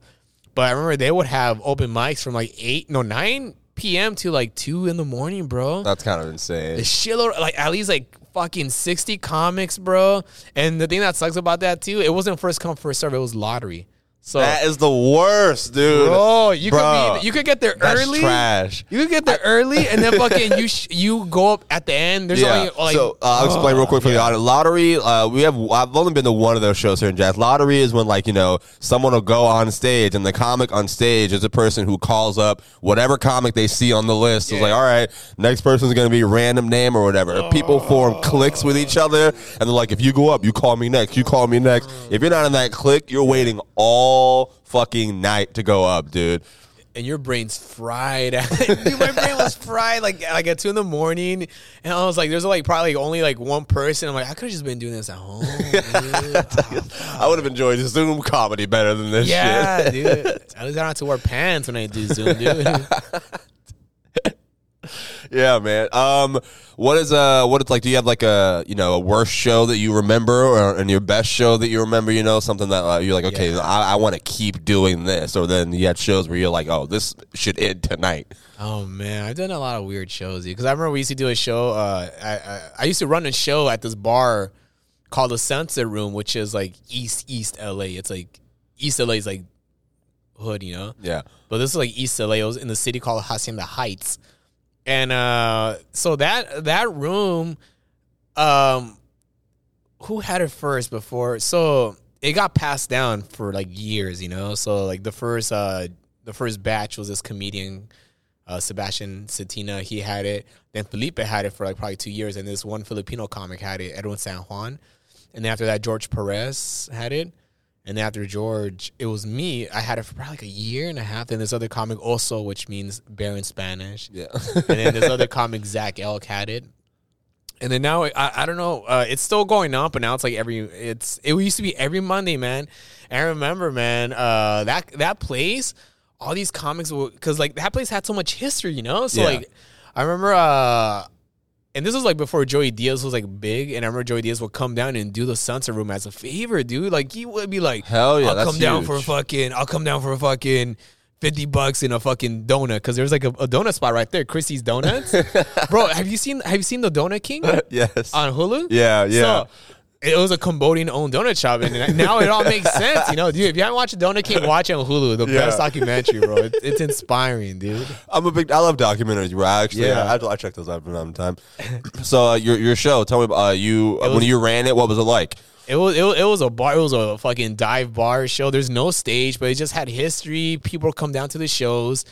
but I remember they would have open mics from like eight, no nine p.m. to like two in the morning, bro. That's kind of insane. The shitload, like at least like fucking 60 comics, bro. And the thing that sucks about that too, it wasn't first come first serve. It was lottery. So that is the worst, dude. Bro, you Bro, could be, you could get there that's early. Trash. You could get there early, and then fucking you sh- you go up at the end. There's yeah. only like. So uh, I'll explain real quick for the audience. Lottery. Uh, we have. I've only been to one of those shows here in Jax. Lottery is when like you know someone will go on stage, and the comic on stage is a person who calls up whatever comic they see on the list. Yeah. It's like, all right, next person's gonna be random name or whatever. Oh. People form cliques with each other, and they're like, if you go up, you call me next. You call me next. If you're not in that clique, you're waiting all fucking night to go up, dude. and your brain's fried. Dude, my brain was fried like like at two in the morning, and I was like, "There's like probably only like one person." I'm like, I could have just been doing this at home. I would have enjoyed Zoom comedy better than this yeah, shit. dude. At least I don't have to wear pants when I do Zoom, dude. Yeah, man. Um, what is uh, what it's like? Do you have like a you know a worst show that you remember, or and your best show that you remember? You know, something that uh, you're like, okay, Yeah. I, I want to keep doing this, or then you had shows where you're like, oh, this should end tonight. Oh man, I've done a lot of weird shows because I remember we used to do a show. Uh, I, I I used to run a show at this bar called the Sunset Room, which is like East East LA. It's like East LA is like hood, you know. Yeah, But this is like East LA. It was in the city called Hacienda Heights, and uh, so that that room, um, who had it first before? So it got passed down for like years, you know. So like the first uh the first batch was this comedian. Uh, Sebastian Satina, he had it. Then Felipe had it for like probably two years, and this one Filipino comic had it, Edwin San Juan. And then after that, George Perez had it. And after George, it was me. I had it for probably like a year and a half. Then this other comic also, which means bear in Spanish. yeah. And then this other comic, Zach Elk, had it. And then now I, I don't know. Uh, it's still going on, but now it's like every. It's it used to be every Monday, man. And I remember, man, uh, that that place, all these comics, because like that place had so much history, you know. So Yeah. like, I remember, uh, and this was like before Joey Diaz was like big, and I remember Joey Diaz would come down and do the Sunset Room as a favor, dude. Like he would be like, Hell yeah, I'll come down for a fucking, I'll come down for a fucking." 50 bucks in a fucking donut because there's like a, a donut spot right there Chrissy's Donuts bro have you seen have you seen the Donut King yes. on Hulu yeah, yeah. so it was a Cambodian owned donut shop, and now it all makes sense. You know, dude. If you haven't watched Donut King, watch it on Hulu. The Yeah. best documentary, bro. It, it's inspiring, dude. I'm a big. I love documentaries, bro. I actually, Yeah. I, I check those out from time to time. so uh, your your show, tell me about uh, you uh, when you ran it. What was it like? It was it, was- it was a bar. It was a fucking dive bar show. There's no stage, but it just had history. People come down to the shows,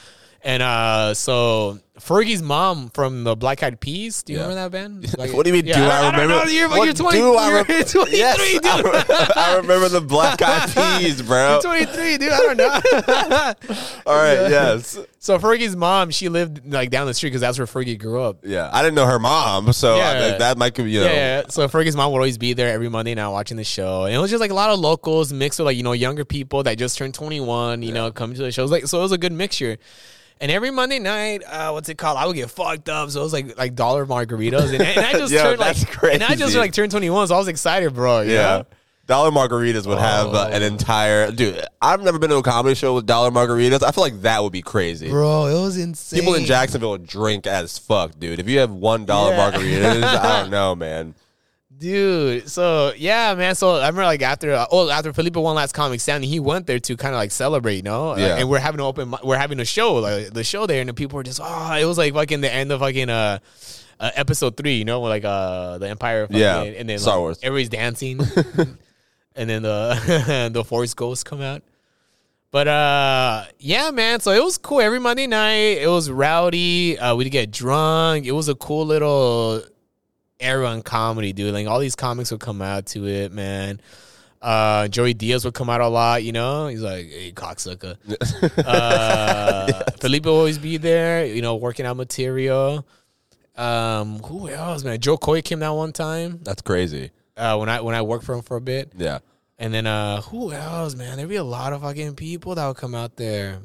and uh, so Fergie's mom from the Black Eyed Peas. Do you Yeah. remember that band? Like- What do you mean? Yeah, do I, I remember? know, you're- what you're 20 do I you're rem- 23, yes, dude. I, re- I remember the Black Eyed Peas, bro. 23, dude. I don't know. All right, yes, so Fergie's mom, she lived like down the street because that's where Fergie grew up. yeah. I didn't know her mom, so Yeah. I, that, that might be you know. Yeah. So Fergie's mom would always be there every Monday night watching the show. And it was just like a lot of locals mixed with like, you know, younger people that just turned 21, you know, coming to the shows. Like so it was a good mixture. And every Monday night, uh, what's it called? I would get fucked up. So it was like like dollar margaritas. And, and I just Yo, turned like that's and I just like turned 21, so I was excited, bro. you Yeah. know? Dollar margaritas would have uh, an Oh. entire dude. I've never been to a comedy show with dollar margaritas. I feel like that would be crazy. Bro, it was insane. People in Jacksonville drink as fuck, dude. If you have one dollar Yeah. margaritas, I don't know, man. Dude, so yeah, man. So I remember like after uh, oh after Felipe won Last Comic Standing, he went there to kind of like celebrate, you know. Uh, Yeah. and we're having an open, we're having a show, like the show there, and the people were just oh, it was like fucking the end of fucking uh, uh episode three, you know, like uh the Empire, fucking, Yeah, and then Star like, Wars. everybody's dancing, and then the the Force Ghosts come out. But uh, yeah, man. So it was cool every Monday night. It was rowdy. Uh, we'd get drunk. It was a cool little era in comedy, dude. Like all these comics would come out to it, man. Uh, Joey Diaz would come out a lot, you know. He's like, "Hey, cocksucker." uh, Felipe would always be there, you know, working out material. Um, who else, man? Jo Koy came out one time That's crazy. uh, when I when I worked for him for a bit. Yeah. And then uh who else, man? There'd be a lot of fucking people that would come out there.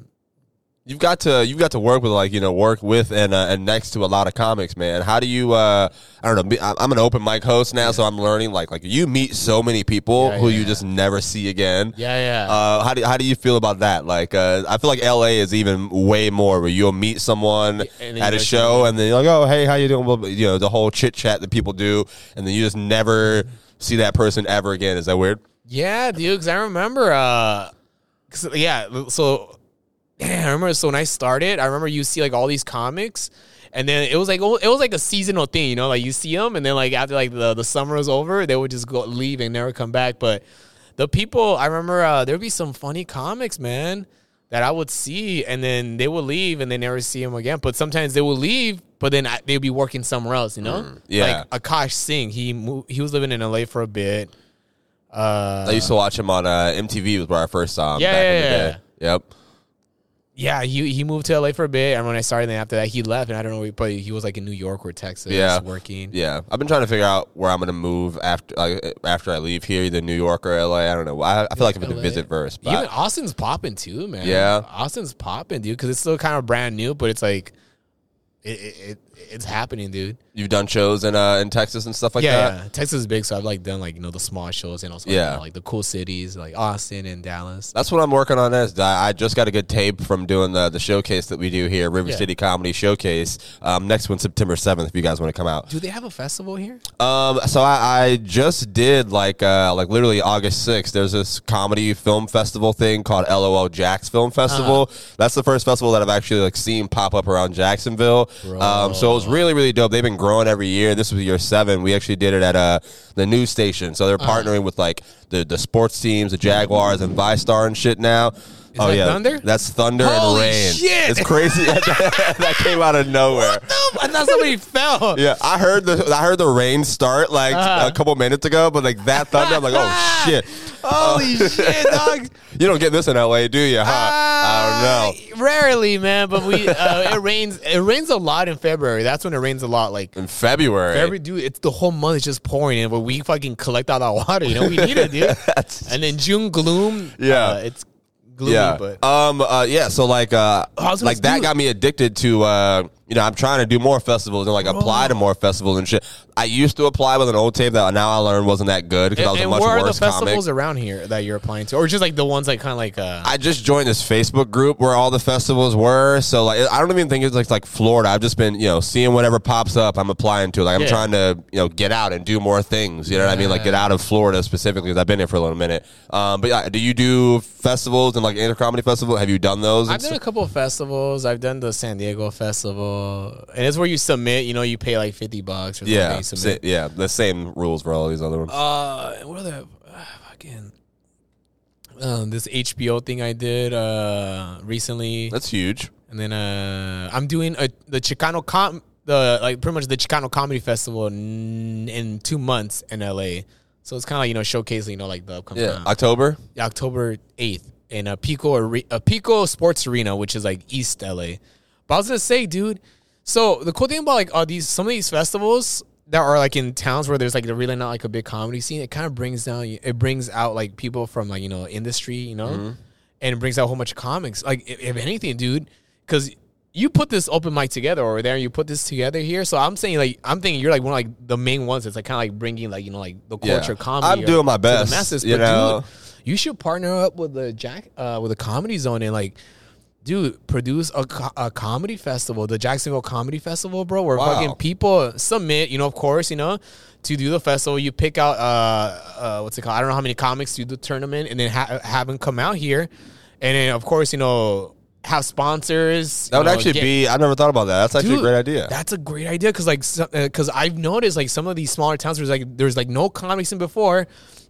You've got to you've got to work with like you know work with and uh, and next to a lot of comics, man. How do you? uh I don't know. I'm an open mic host now, so I'm learning. Like like you meet so many people Yeah, who yeah. you just never see again. Yeah, yeah. Uh, how do how do you feel about that? Like, uh, I feel like LA is even way more where you'll meet someone at a show, and then you're like, "Oh, hey, how you doing?" Well, You know, the whole chit chat that people do, and then you just never see that person ever again. Is that weird? Yeah, dude. Because I remember, uh, yeah. So, yeah, I remember. So when I started, I remember you see like all these comics, and then it was like it was like a seasonal thing, you know. Like you see them, and then like after like the the summer was over, they would just go leave and never come back. But the people, I remember uh, there'd be some funny comics, man, that I would see, and then they would leave, and they never see them again. But sometimes they would leave, but then I, they'd be working somewhere else, you know. yeah. Like Akaash Singh, he moved, he was living in LA for a bit. Uh, I used to watch him on uh, MTV. Was where I first saw him. Yeah, back in yeah, the yeah. day. Yep. Yeah, he he moved to LA for a bit, and when I started, then after that he left, and I don't know, but he was like in New York or Texas, Yeah. working. Yeah, I've been trying to figure out where I'm gonna move after like, after I leave here, either New York or LA. I don't know. I, I feel like I'm gonna visit first. Even Austin's popping too, man. Yeah. Austin's popping, dude, because it's still kind of brand new, but it's like it, it, it it's happening, dude. you've done shows in uh in Texas and stuff like yeah, that. yeah, Texas is big, so I've like done like you know the small shows and also like, Yeah. you know, like the cool cities like Austin and Dallas. That's what I'm working on. Is I I just got a good tape from doing the the showcase that we do here, River Yeah. City Comedy Showcase. Um, next one September 7th. If you guys want to come out. Do they have a festival here? Um, so I, I just did like uh like literally August 6th. There's this comedy film festival thing called LOL Jax Film Festival. Uh-huh. That's the first festival that I've actually like seen pop up around Jacksonville. Um, so it was really really dope. They've been growing every year. This was year seven. We actually did it at uh the news station. So they're Uh-huh. partnering with like the the sports teams, the Jaguars and VyStar and shit now. Oh yeah, Thunder? That's Thunder Holy and Rain. shit! It's crazy. that came out of nowhere. I thought somebody fell. Yeah, I heard the I heard the rain start like Uh-huh. a couple minutes ago, but like that thunder, I'm like, oh shit! Holy shit, dog! You don't get this in LA, do you? Huh? I don't know. Uh, Rarely, man, but we uh, it rains. It rains a lot in February. That's when it rains a lot. Like In February, February, dude, it's the whole month is just pouring in, but we fucking collect all that water. You know, we need it, dude. and then June gloom. Yeah. uh, it's gloomy, yeah, but um, uh, yeah. So like, uh, gonna like that got me addicted to. Uh, you know, I'm trying to do more festivals and like apply to more festivals and shit. I used to apply with an old tape that now I learned wasn't that good because I was a and much where are the worse comic. festivals around here that you're applying to, or just like the ones like kind of like uh, I just joined this Facebook group where all the festivals were. So like, I don't even think it's like like Florida. I've just been you know seeing whatever pops up. I'm applying to. Like I'm Yeah. trying to you know get out and do more things. You know what I mean? Like get out of Florida specifically. Because I've been here for a little minute. Um, but yeah, do you do festivals and like inter comedy festival? Have you done those? I've done a couple of festivals. I've done the San Diego festival, and it's where you submit. You know, you pay like fifty bucks or something. yeah, sa- yeah. The same rules for all these other ones. Uh, what other uh, fucking um, this HBO thing I did uh recently, That's huge. and then uh I'm doing a the Chicano com the like pretty much the Chicano Comedy Festival in, in two months in LA. So it's kind of like you know showcasing you know like the upcoming Yeah, October. October 8th in a Pico a Pico Sports Arena, which is like East LA. But I was gonna say, dude. So the cool thing about like all these some of these festivals that are like in towns where there's like really not like a big comedy scene, it kind of brings down it brings out like people from like you know industry, you know, Mm-hmm. and it brings out a whole bunch of comics. Like if, if anything, dude, because you put this open mic together over there, and you put this together here. So I'm saying like I'm thinking you're like one of like the main ones. that's like kind of like bringing like you know like the Yeah. culture comedy. I'm doing my to the best, masses, you but know? dude, you should partner up with the Jack uh with the comedy zone and like dude produce a, a comedy festival the jacksonville comedy festival bro where Wow. fucking people submit you know of course you know to do the festival you pick out uh uh what's it called i don't know how many comics to do the tournament and then ha- have them come out here and then of course you know have sponsors That would know, actually get- be. I never thought about that. That's actually Dude, a great idea. That's a great idea because like because I've noticed like some of these smaller towns there's like there's like no comics in before.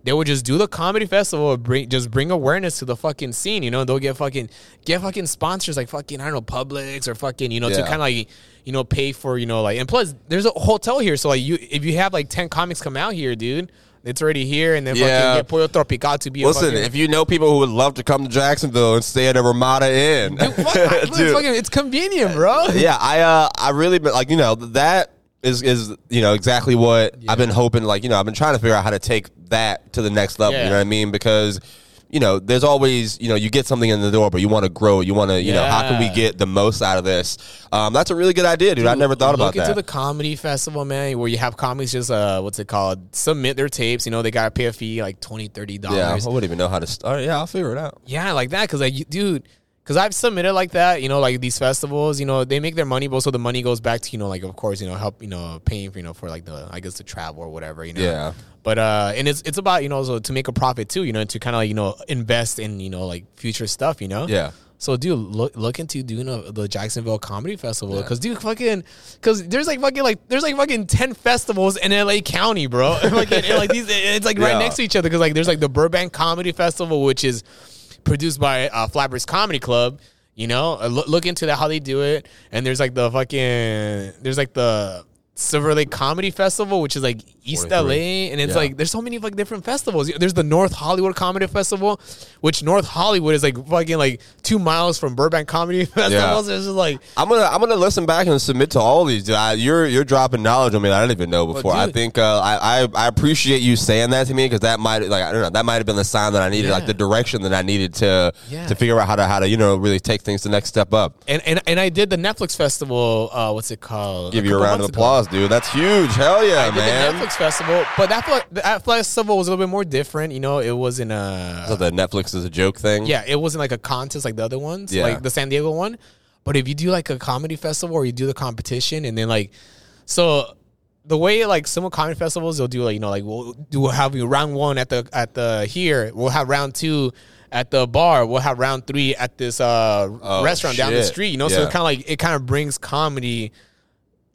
They would just do the comedy festival, bring just bring awareness to the fucking scene. You know, they'll get fucking get fucking sponsors like fucking I don't know Publix or fucking you know to kind of like you know pay for you know like and plus there's a hotel here, so like you if you have like ten comics come out here, dude. It's already here, and then Yeah. fucking get Pollo Tropical to be. Listen, if you know people who would love to come to Jacksonville and stay at a Ramada Inn, Dude, fuck, I- it's, Dude. fucking, it's convenient, bro. yeah, I uh, I really been like you know that is is you know exactly what I've been hoping. Like you know, I've been trying to figure out how to take that to the next level. You know what I mean? Because you know, there's always you know you get something in the door, but you want to grow. You want to you know how can we get the most out of this? Um, that's a really good idea, dude. I never thought about Look into that. the comedy festival, man, where you have comics just uh, what's it called? Submit their tapes. You know, they gotta pay a fee like 20 30 yeah. I wouldn't even know how to start. Yeah, I'll figure it out. Yeah, like that. Cause like, you- dude, cause I've submitted like that. You know, like these festivals. You know, they make their money, but also the money goes back to you know, like of course, you know, help you know, paying for you know for like the I guess the travel or whatever. You know. Yeah. But uh, and it's it's about you know so to make a profit too. You know, to kind of like, you know invest in you know like future stuff. You know. Yeah. So, dude, look look into doing a, the Jacksonville Comedy Festival because, dude, fucking, because there's like fucking like there's like fucking ten festivals in LA County, bro. like, and, like these, it's like right next to each other because like there's like the Burbank Comedy Festival, which is produced by uh, Flappers Comedy Club. You know, uh, look, look into that how they do it, and there's like the fucking there's like the Silver Lake Comedy Festival, which is like East LA, and it's Yeah. like there's so many like different festivals. There's the North Hollywood Comedy Festival, which North Hollywood is like fucking like two miles from Burbank Comedy Festivals. It's just like I'm gonna I'm gonna listen back and submit to all these. I, you're you're dropping knowledge on me that I didn't even know before. I think uh, I, I I appreciate you saying that to me because that might like I don't know that might have been the sign that I needed, like the direction that I needed to Yeah. to figure out how to how to you know really take things the next step up. and and, and I did the Netflix festival. Uh, what's it called? Give you a round of applause, dude. That's huge. Hell yeah, I did man. the Netflix festival, but that that festival was a little bit more different. You know, it wasn't a So the Netflix is a joke thing. yeah, it wasn't like a contest like the other ones, Yeah. like the San Diego one. But if you do like a comedy festival or you do the competition and then like, so the way like some comedy festivals they'll do like you know like we'll do we'll have you round one at the at the here we'll have round two at the bar we'll have round three at this uh Oh, restaurant down the street you know so Yeah. it kind of like it kind of brings comedy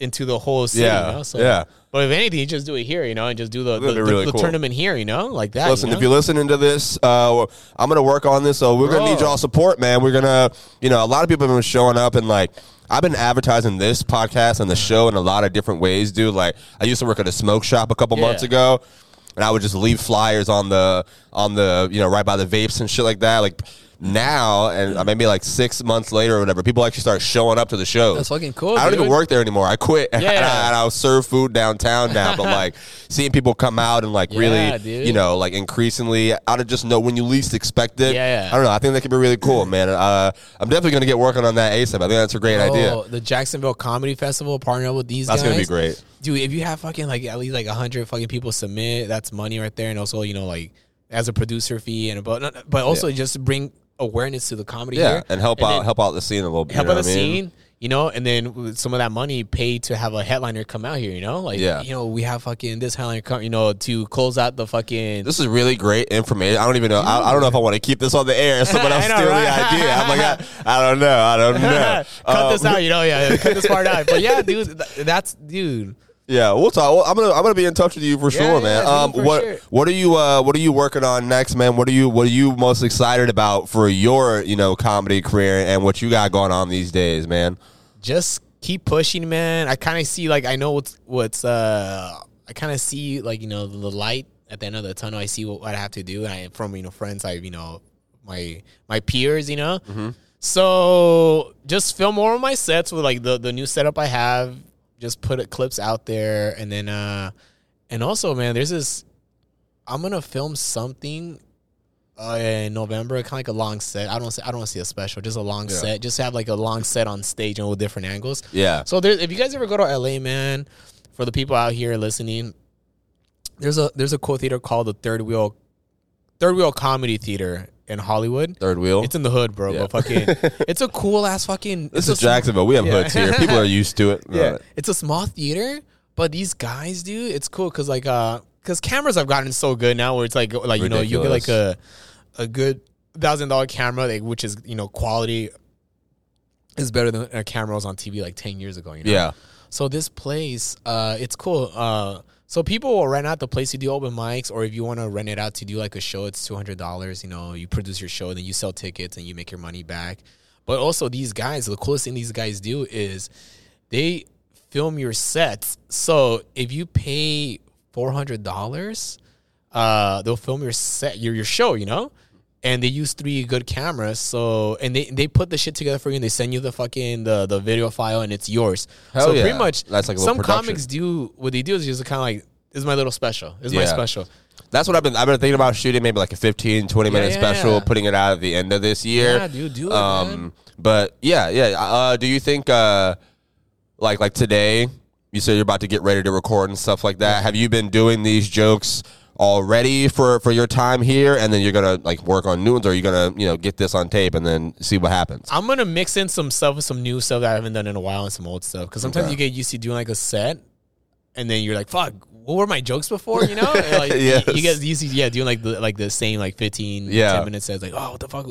into the whole city Yeah, you know? so yeah. but if anything you just do it here you know and just do the the, really the cool. tournament here you know like that Listen, you if you're listening to this, uh, I'm gonna work on this. So we're gonna need y'all support, man. We're gonna, you know, a lot of people have been showing up and like. I've been advertising this podcast and the show in a lot of different ways, dude. Like I used to work at a smoke shop a couple Yeah. months ago, and I would just leave flyers on the on the you know right by the vapes and shit like that. Like now, and maybe like six months later or whatever, people actually start showing up to the shows. That's fucking cool, I don't even work there anymore. I quit, and, Yeah. I, and I'll serve food downtown now. But like seeing people come out and like Yeah, really, dude. you know, like increasingly out of just know when you least expect it. Yeah, yeah. I don't know. I think that could be really cool, man. Uh, I'm definitely gonna get working on that ASAP. I think that's a great idea. The Jacksonville Comedy Festival partner up with these That's guys. gonna be great. Dude, if you have fucking like at least like hundred fucking people submit, that's money right there, and also you know like as a producer fee and but but also just bring awareness to the comedy Yeah, here and help out help out the scene a little bit. help out the I mean? scene. You know, and then with some of that money paid to have a headliner come out here. You know, like Yeah. you know we have fucking this headliner come. You know to close out the fucking. This is really great information. I don't even know. I, I don't know if I want to keep this on the air. Someone else steal right? the idea. I'm like, I, I don't know. I don't know. cut Um, this out, you know. Yeah, cut this part out. But yeah, dude, that's dude. Yeah, we'll talk. Well, I'm gonna I'm gonna be in touch with you for Yeah, sure, yeah, man. Um, for what sure. what are you uh what are you working on next, man? What are you what are you most excited about for your you know comedy career and what you got going on these days, man? just keep pushing, man. I kind of see like I know what's what's uh I kind of see like you know the light at the end of the tunnel. I see what, what I have to do, and I from you know friends, I you know my my peers, you know. So just film more of my sets with like the the new setup I have. Just put it, clips out there, and then uh and also, man, there's this. I'm gonna film something uh, in November, kind of like a long set. I don't say I don't see a special, just a long Yeah. set. Just have like a long set on stage and with different angles. Yeah, So there, if you guys ever go to LA, man, for the people out here listening, there's a there's a cool theater called the Third Wheel Third Wheel Comedy Theater in Hollywood. third wheel. It's in the hood, bro. Yeah. But fucking, it's a cool ass fucking. this is Jacksonville. We have Yeah. hoods here. People are used to it. yeah, it's a small theater, but these guys, dude, it's cool because like uh, because cameras have gotten so good now, where it's like like you know you get like a a good thousand dollar camera, like, which is you know quality is better than a camera was on TV like ten years ago. You know? Yeah, So this place, uh, it's cool. Uh, so people will rent out the place to do open mics, or if you want to rent it out to do like a show, it's two hundred dollars. You know, you produce your show, then you sell tickets, and you make your money back. But also, these guys, the coolest thing these guys do is they film your sets. So if you pay four hundred dollars, uh, they'll film your set, your your show. You know. And they use three good cameras, so and they, they put the shit together for you, and they send you the fucking the, the video file, and it's yours. Hell so yeah. pretty much, That's like some production. comics do. What they do is just kind of like, "This is my little special. This is my special." that's what I've been. I've been thinking about shooting maybe like a 15, 20 minute yeah, special, yeah. putting it out at the end of this year. Yeah, dude, do it, Um, man. but yeah, yeah. Uh, do you think, uh, like, like today, you said you're about to get ready to record and stuff like that. Have you been doing these jokes already for for your time here, and then you're gonna like work on new ones, or are you gonna you know get this on tape and then see what happens? I'm gonna mix in some stuff with some new stuff that I haven't done in a while and some old stuff. Because sometimes Okay. you get used to doing like a set, and then you're like, "Fuck, what were my jokes before?" You know, like, Yes. you, you get used to yeah doing like the like the same like 15, Yeah. 10 minute sets. Like, oh, what the fuck?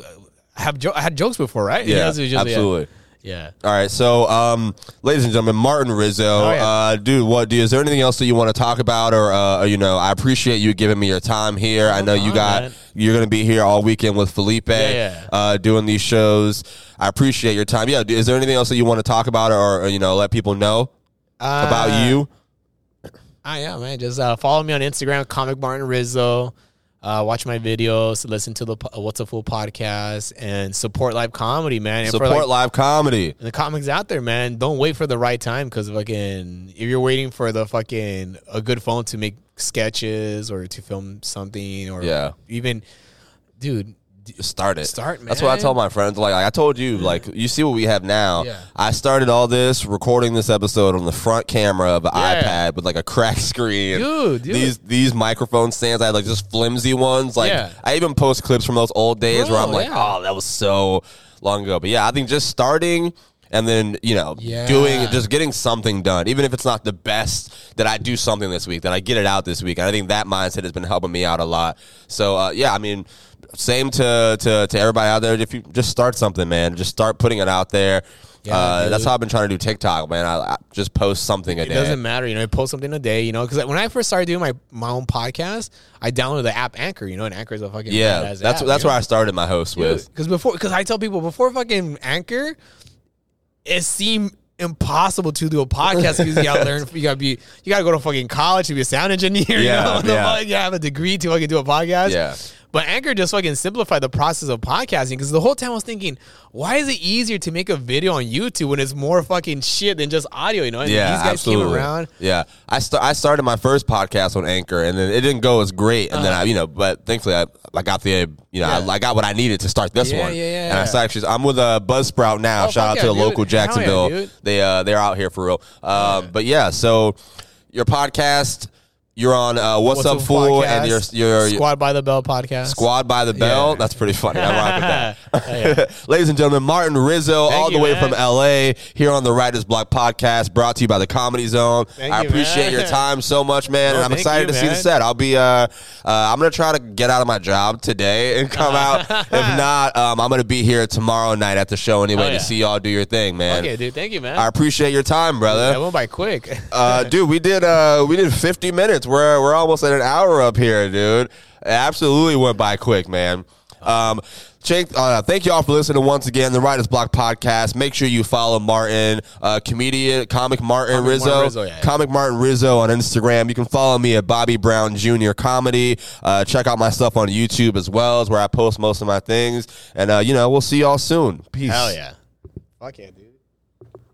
I have jo- I had jokes before, right? You Yeah, know, so just, absolutely. Yeah. All right, so um, ladies and gentlemen, Martin Rizo, Oh, yeah. uh, dude, what? Dude, is there anything else that you want to talk about, or uh, you know, I appreciate you giving me your time here. I know you got man. you're going to be here all weekend with Felipe, yeah. Uh, doing these shows. I appreciate your time. Yeah, is there anything else that you want to talk about, or, or you know, let people know Uh, about you? I yeah, man. Just uh, follow me on Instagram, Comic Martin Rizo. Uh, watch my videos, listen to the What's a Fool podcast, and support live comedy, man. And Support like, live comedy. the comics out there, man. Don't wait for the right time because fucking if you're waiting for the fucking a good phone to make sketches or to film something or Yeah. even, dude, start it. Start, man. That's what I tell my friends. Like, I told you, like you see what we have now. Yeah. I started all this recording this episode on the front camera of an Yeah. iPad with like a cracked screen. Dude, dude. these these microphone stands, I had like just flimsy ones. Like Yeah. I even post clips from those old days where Bro, I'm like, yeah. oh, that was so long ago. But yeah, I think just starting. And then you know, Yeah. doing just getting something done, even if it's not the best. That I do something this week, that I get it out this week, and I think that mindset has been helping me out a lot. So uh, yeah, I mean, same to, to to everybody out there. If you just start something, man, just start putting it out there. Yeah, uh, that's how I've been trying to do TikTok, man. I, I just post something a It day. It doesn't matter, you know. I post something a day, you know, because when I first started doing my my own podcast, I downloaded the app Anchor, you know, and Anchor is a fucking yeah, that's app, that's where know? I started my host with. Because before, because I tell people before fucking Anchor, it seemed impossible to do a podcast because you gotta learn, you gotta be, you gotta go to fucking college to be a sound engineer. Yeah, you know? Yeah. You have a degree to fucking do a podcast. Yeah. But Anchor just fucking simplified the process of podcasting because the whole time I was thinking, why is it easier to make a video on YouTube when it's more fucking shit than just audio? You know, and Yeah, these guys absolutely. came around. Yeah, I st- I started my first podcast on Anchor, and then it didn't go as great. And then I, you know, but thankfully I, I got the, you know, Uh-huh. Yeah. I, I got what I needed to start this Yeah, one. yeah, yeah, And I yeah. started actually, I'm with a uh, Buzzsprout now. Oh, Shout out fuck to yeah, the local dude. Yeah, Jacksonville. they uh they're out here for real. Um, but yeah, so your podcast, you're on uh, What's, Up a Fool, Podcast? and your your Squad by the Bell podcast. Squad by the Bell. Yeah. That's pretty funny. I rock with Oh, yeah. Ladies and gentlemen, Martin Rizo, Thank all the you, way man. from LA, here on the Writers Block podcast, brought to you by the Comedy Zone. Thank I you, appreciate man. your time so much, man, and I'm excited you, to see the set. I'll be, uh, uh, I'm gonna try to get out of my job today and come out. if not, um, I'm gonna be here tomorrow night at the show anyway Oh, yeah. to see y'all do your thing, man. Okay, dude. Thank you, man. I appreciate your time, brother. that went by quick. Uh, dude, we did uh, we did 50 minutes. We're we're almost at an hour up here, dude. It absolutely went by quick, man. Um, uh, thank you all for listening once again. The Writers Block podcast. Make sure you follow Martin, uh, comedian, comic Martin Comic Rizo, Martin Rizo, yeah, yeah. comic Martin Rizo on Instagram. You can follow me at Bobby Brown Jr. Comedy. Uh, check out my stuff on YouTube as well, is where I post most of my things. And uh, you know, we'll see y'all soon. Peace. Hell yeah. Fuck yeah, dude.